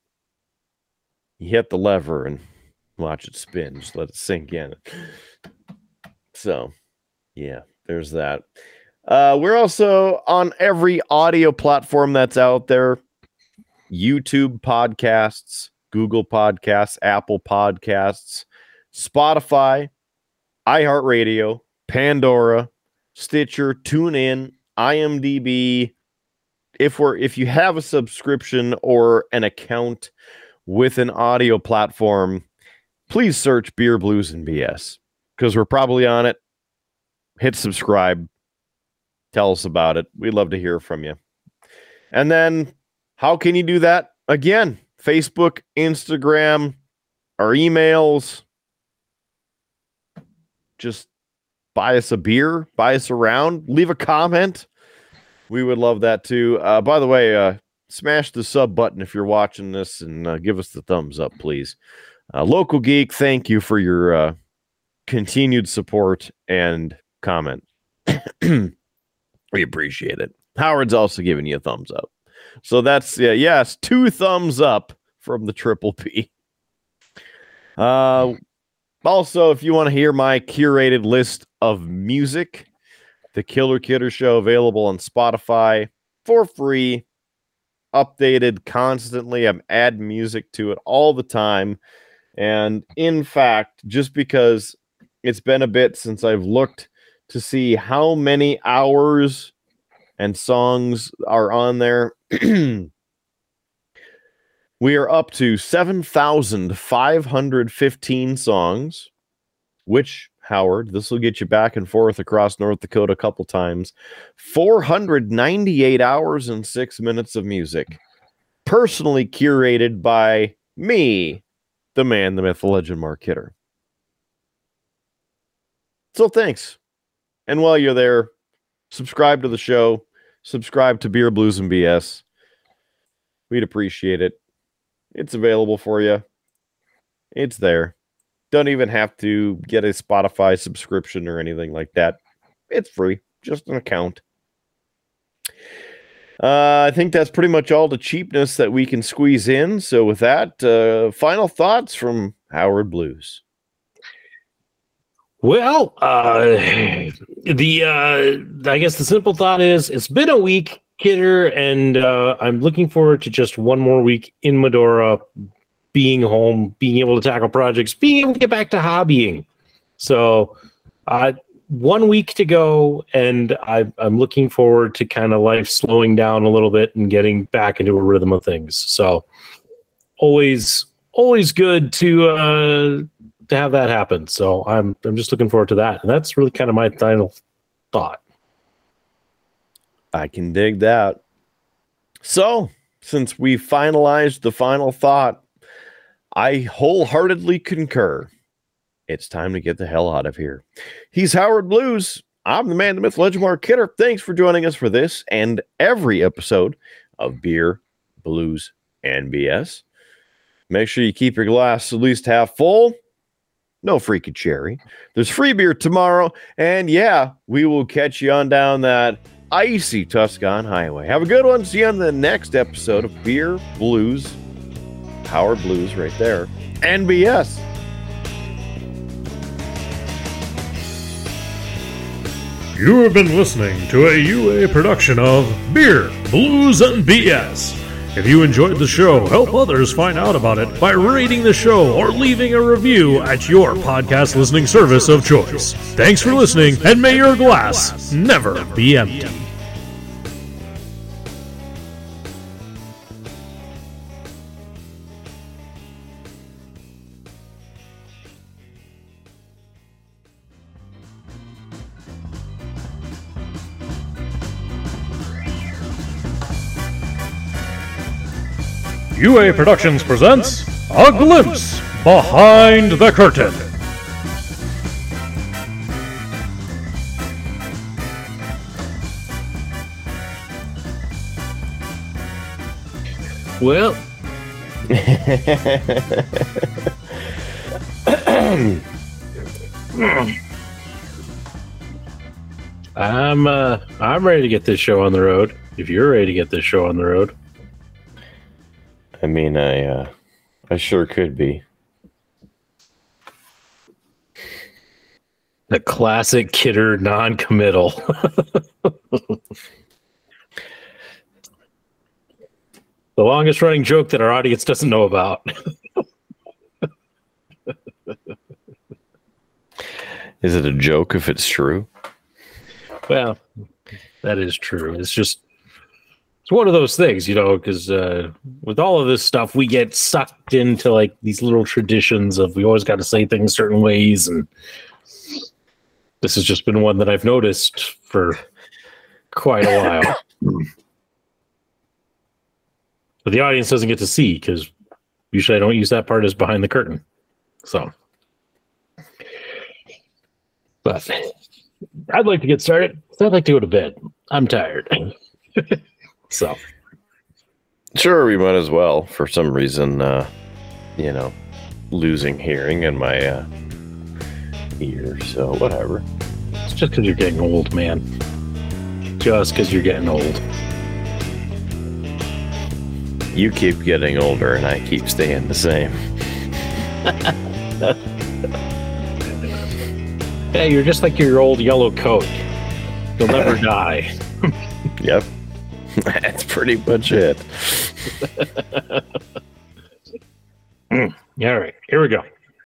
Speaker 4: you hit the lever and watch it spin. Just let it sink in. So, yeah, there's that. Uh, we're also on every audio platform that's out there YouTube podcasts, Google Podcasts, Apple Podcasts, Spotify, iHeartRadio, Pandora, Stitcher, TuneIn, IMDb. If we're if you have a subscription or an account with an audio platform, please search Beer Blues and BS because we're probably on it. Hit subscribe. Tell us about it. We'd love to hear from you. And then, how can you do that? Again, Facebook, Instagram, our emails. Just buy us a beer, buy us around, leave a comment. We would love that too. Uh, by the way, uh, smash the sub button if you're watching this and uh, give us the thumbs up, please. Uh, Local Geek, thank you for your uh, continued support and comment. we appreciate it. Howard's also giving you a thumbs up. So that's yeah, yes, two thumbs up from the triple B. Uh also, if you want to hear my curated list of music, the Killer Kidder Show available on Spotify for free, updated constantly. I'm adding music to it all the time. And in fact, just because it's been a bit since I've looked to see how many hours and songs are on there. we are up to 7,515 songs, which, Howard, this will get you back and forth across North Dakota a couple times. 498 hours and six minutes of music, personally curated by me, the man, the myth, the legend, Mark Kidder. So thanks. And while you're there, subscribe to the show, subscribe to Beer Blues and BS. We'd appreciate it. It's available for you. It's there. Don't even have to get a Spotify subscription or anything like that. It's free, just an account. Uh, I think that's pretty much all the cheapness that we can squeeze in. So, with that, uh, final thoughts from Howard Blues.
Speaker 1: Well, uh, the uh, I guess the simple thought is it's been a week, Kidder, and uh, I'm looking forward to just one more week in Medora, being home, being able to tackle projects, being able to get back to hobbying. So, uh, one week to go, and I, I'm looking forward to kind of life slowing down a little bit and getting back into a rhythm of things. So, always, always good to uh, to have that happen. So I'm I'm just looking forward to that. And that's really kind of my final thought.
Speaker 4: I can dig that. So, since we finalized the final thought, I wholeheartedly concur. It's time to get the hell out of here. He's Howard Blues. I'm the man, the myth, legend, Mark Kidder. Thanks for joining us for this and every episode of Beer, Blues, and BS. Make sure you keep your glass at least half full no freaky cherry. There's free beer tomorrow. And yeah, we will catch you on down that icy Tuscan highway. Have a good one. See you on the next episode of Beer Blues, Power Blues right there, NBS.
Speaker 5: You have been listening to a UA production of Beer, Blues, and BS. If you enjoyed the show, help others find out about it by rating the show or leaving a review at your podcast listening service of choice. Thanks for listening, and may your glass never be empty. UA Productions presents A Glimpse Behind the Curtain.
Speaker 1: Well, I'm uh I'm ready to get this show on the road. If you're ready to get this show on the road.
Speaker 4: I mean, I uh, I sure could be.
Speaker 1: The classic kidder non-committal. the longest running joke that our audience doesn't know about.
Speaker 4: Is it a joke if it's true?
Speaker 1: well, that is true. It's just it's one of those things, you know, because uh, with all of this stuff, we get sucked into like these little traditions of we always got to say things certain ways, and this has just been one that I've noticed for quite a while. but the audience doesn't get to see because usually I don't use that part as behind the curtain. So, but I'd like to get started. I'd like to go to bed. I'm tired. so.
Speaker 4: Sure, we might as well. For some reason, uh, you know, losing hearing in my uh, ear. So whatever.
Speaker 1: It's just because you're getting old, man. Just because you're getting old.
Speaker 4: You keep getting older, and I keep staying the same.
Speaker 1: Yeah, you're just like your old yellow coat. You'll never die.
Speaker 4: Yep, that's pretty much it. Hmm.
Speaker 1: All right, here we go.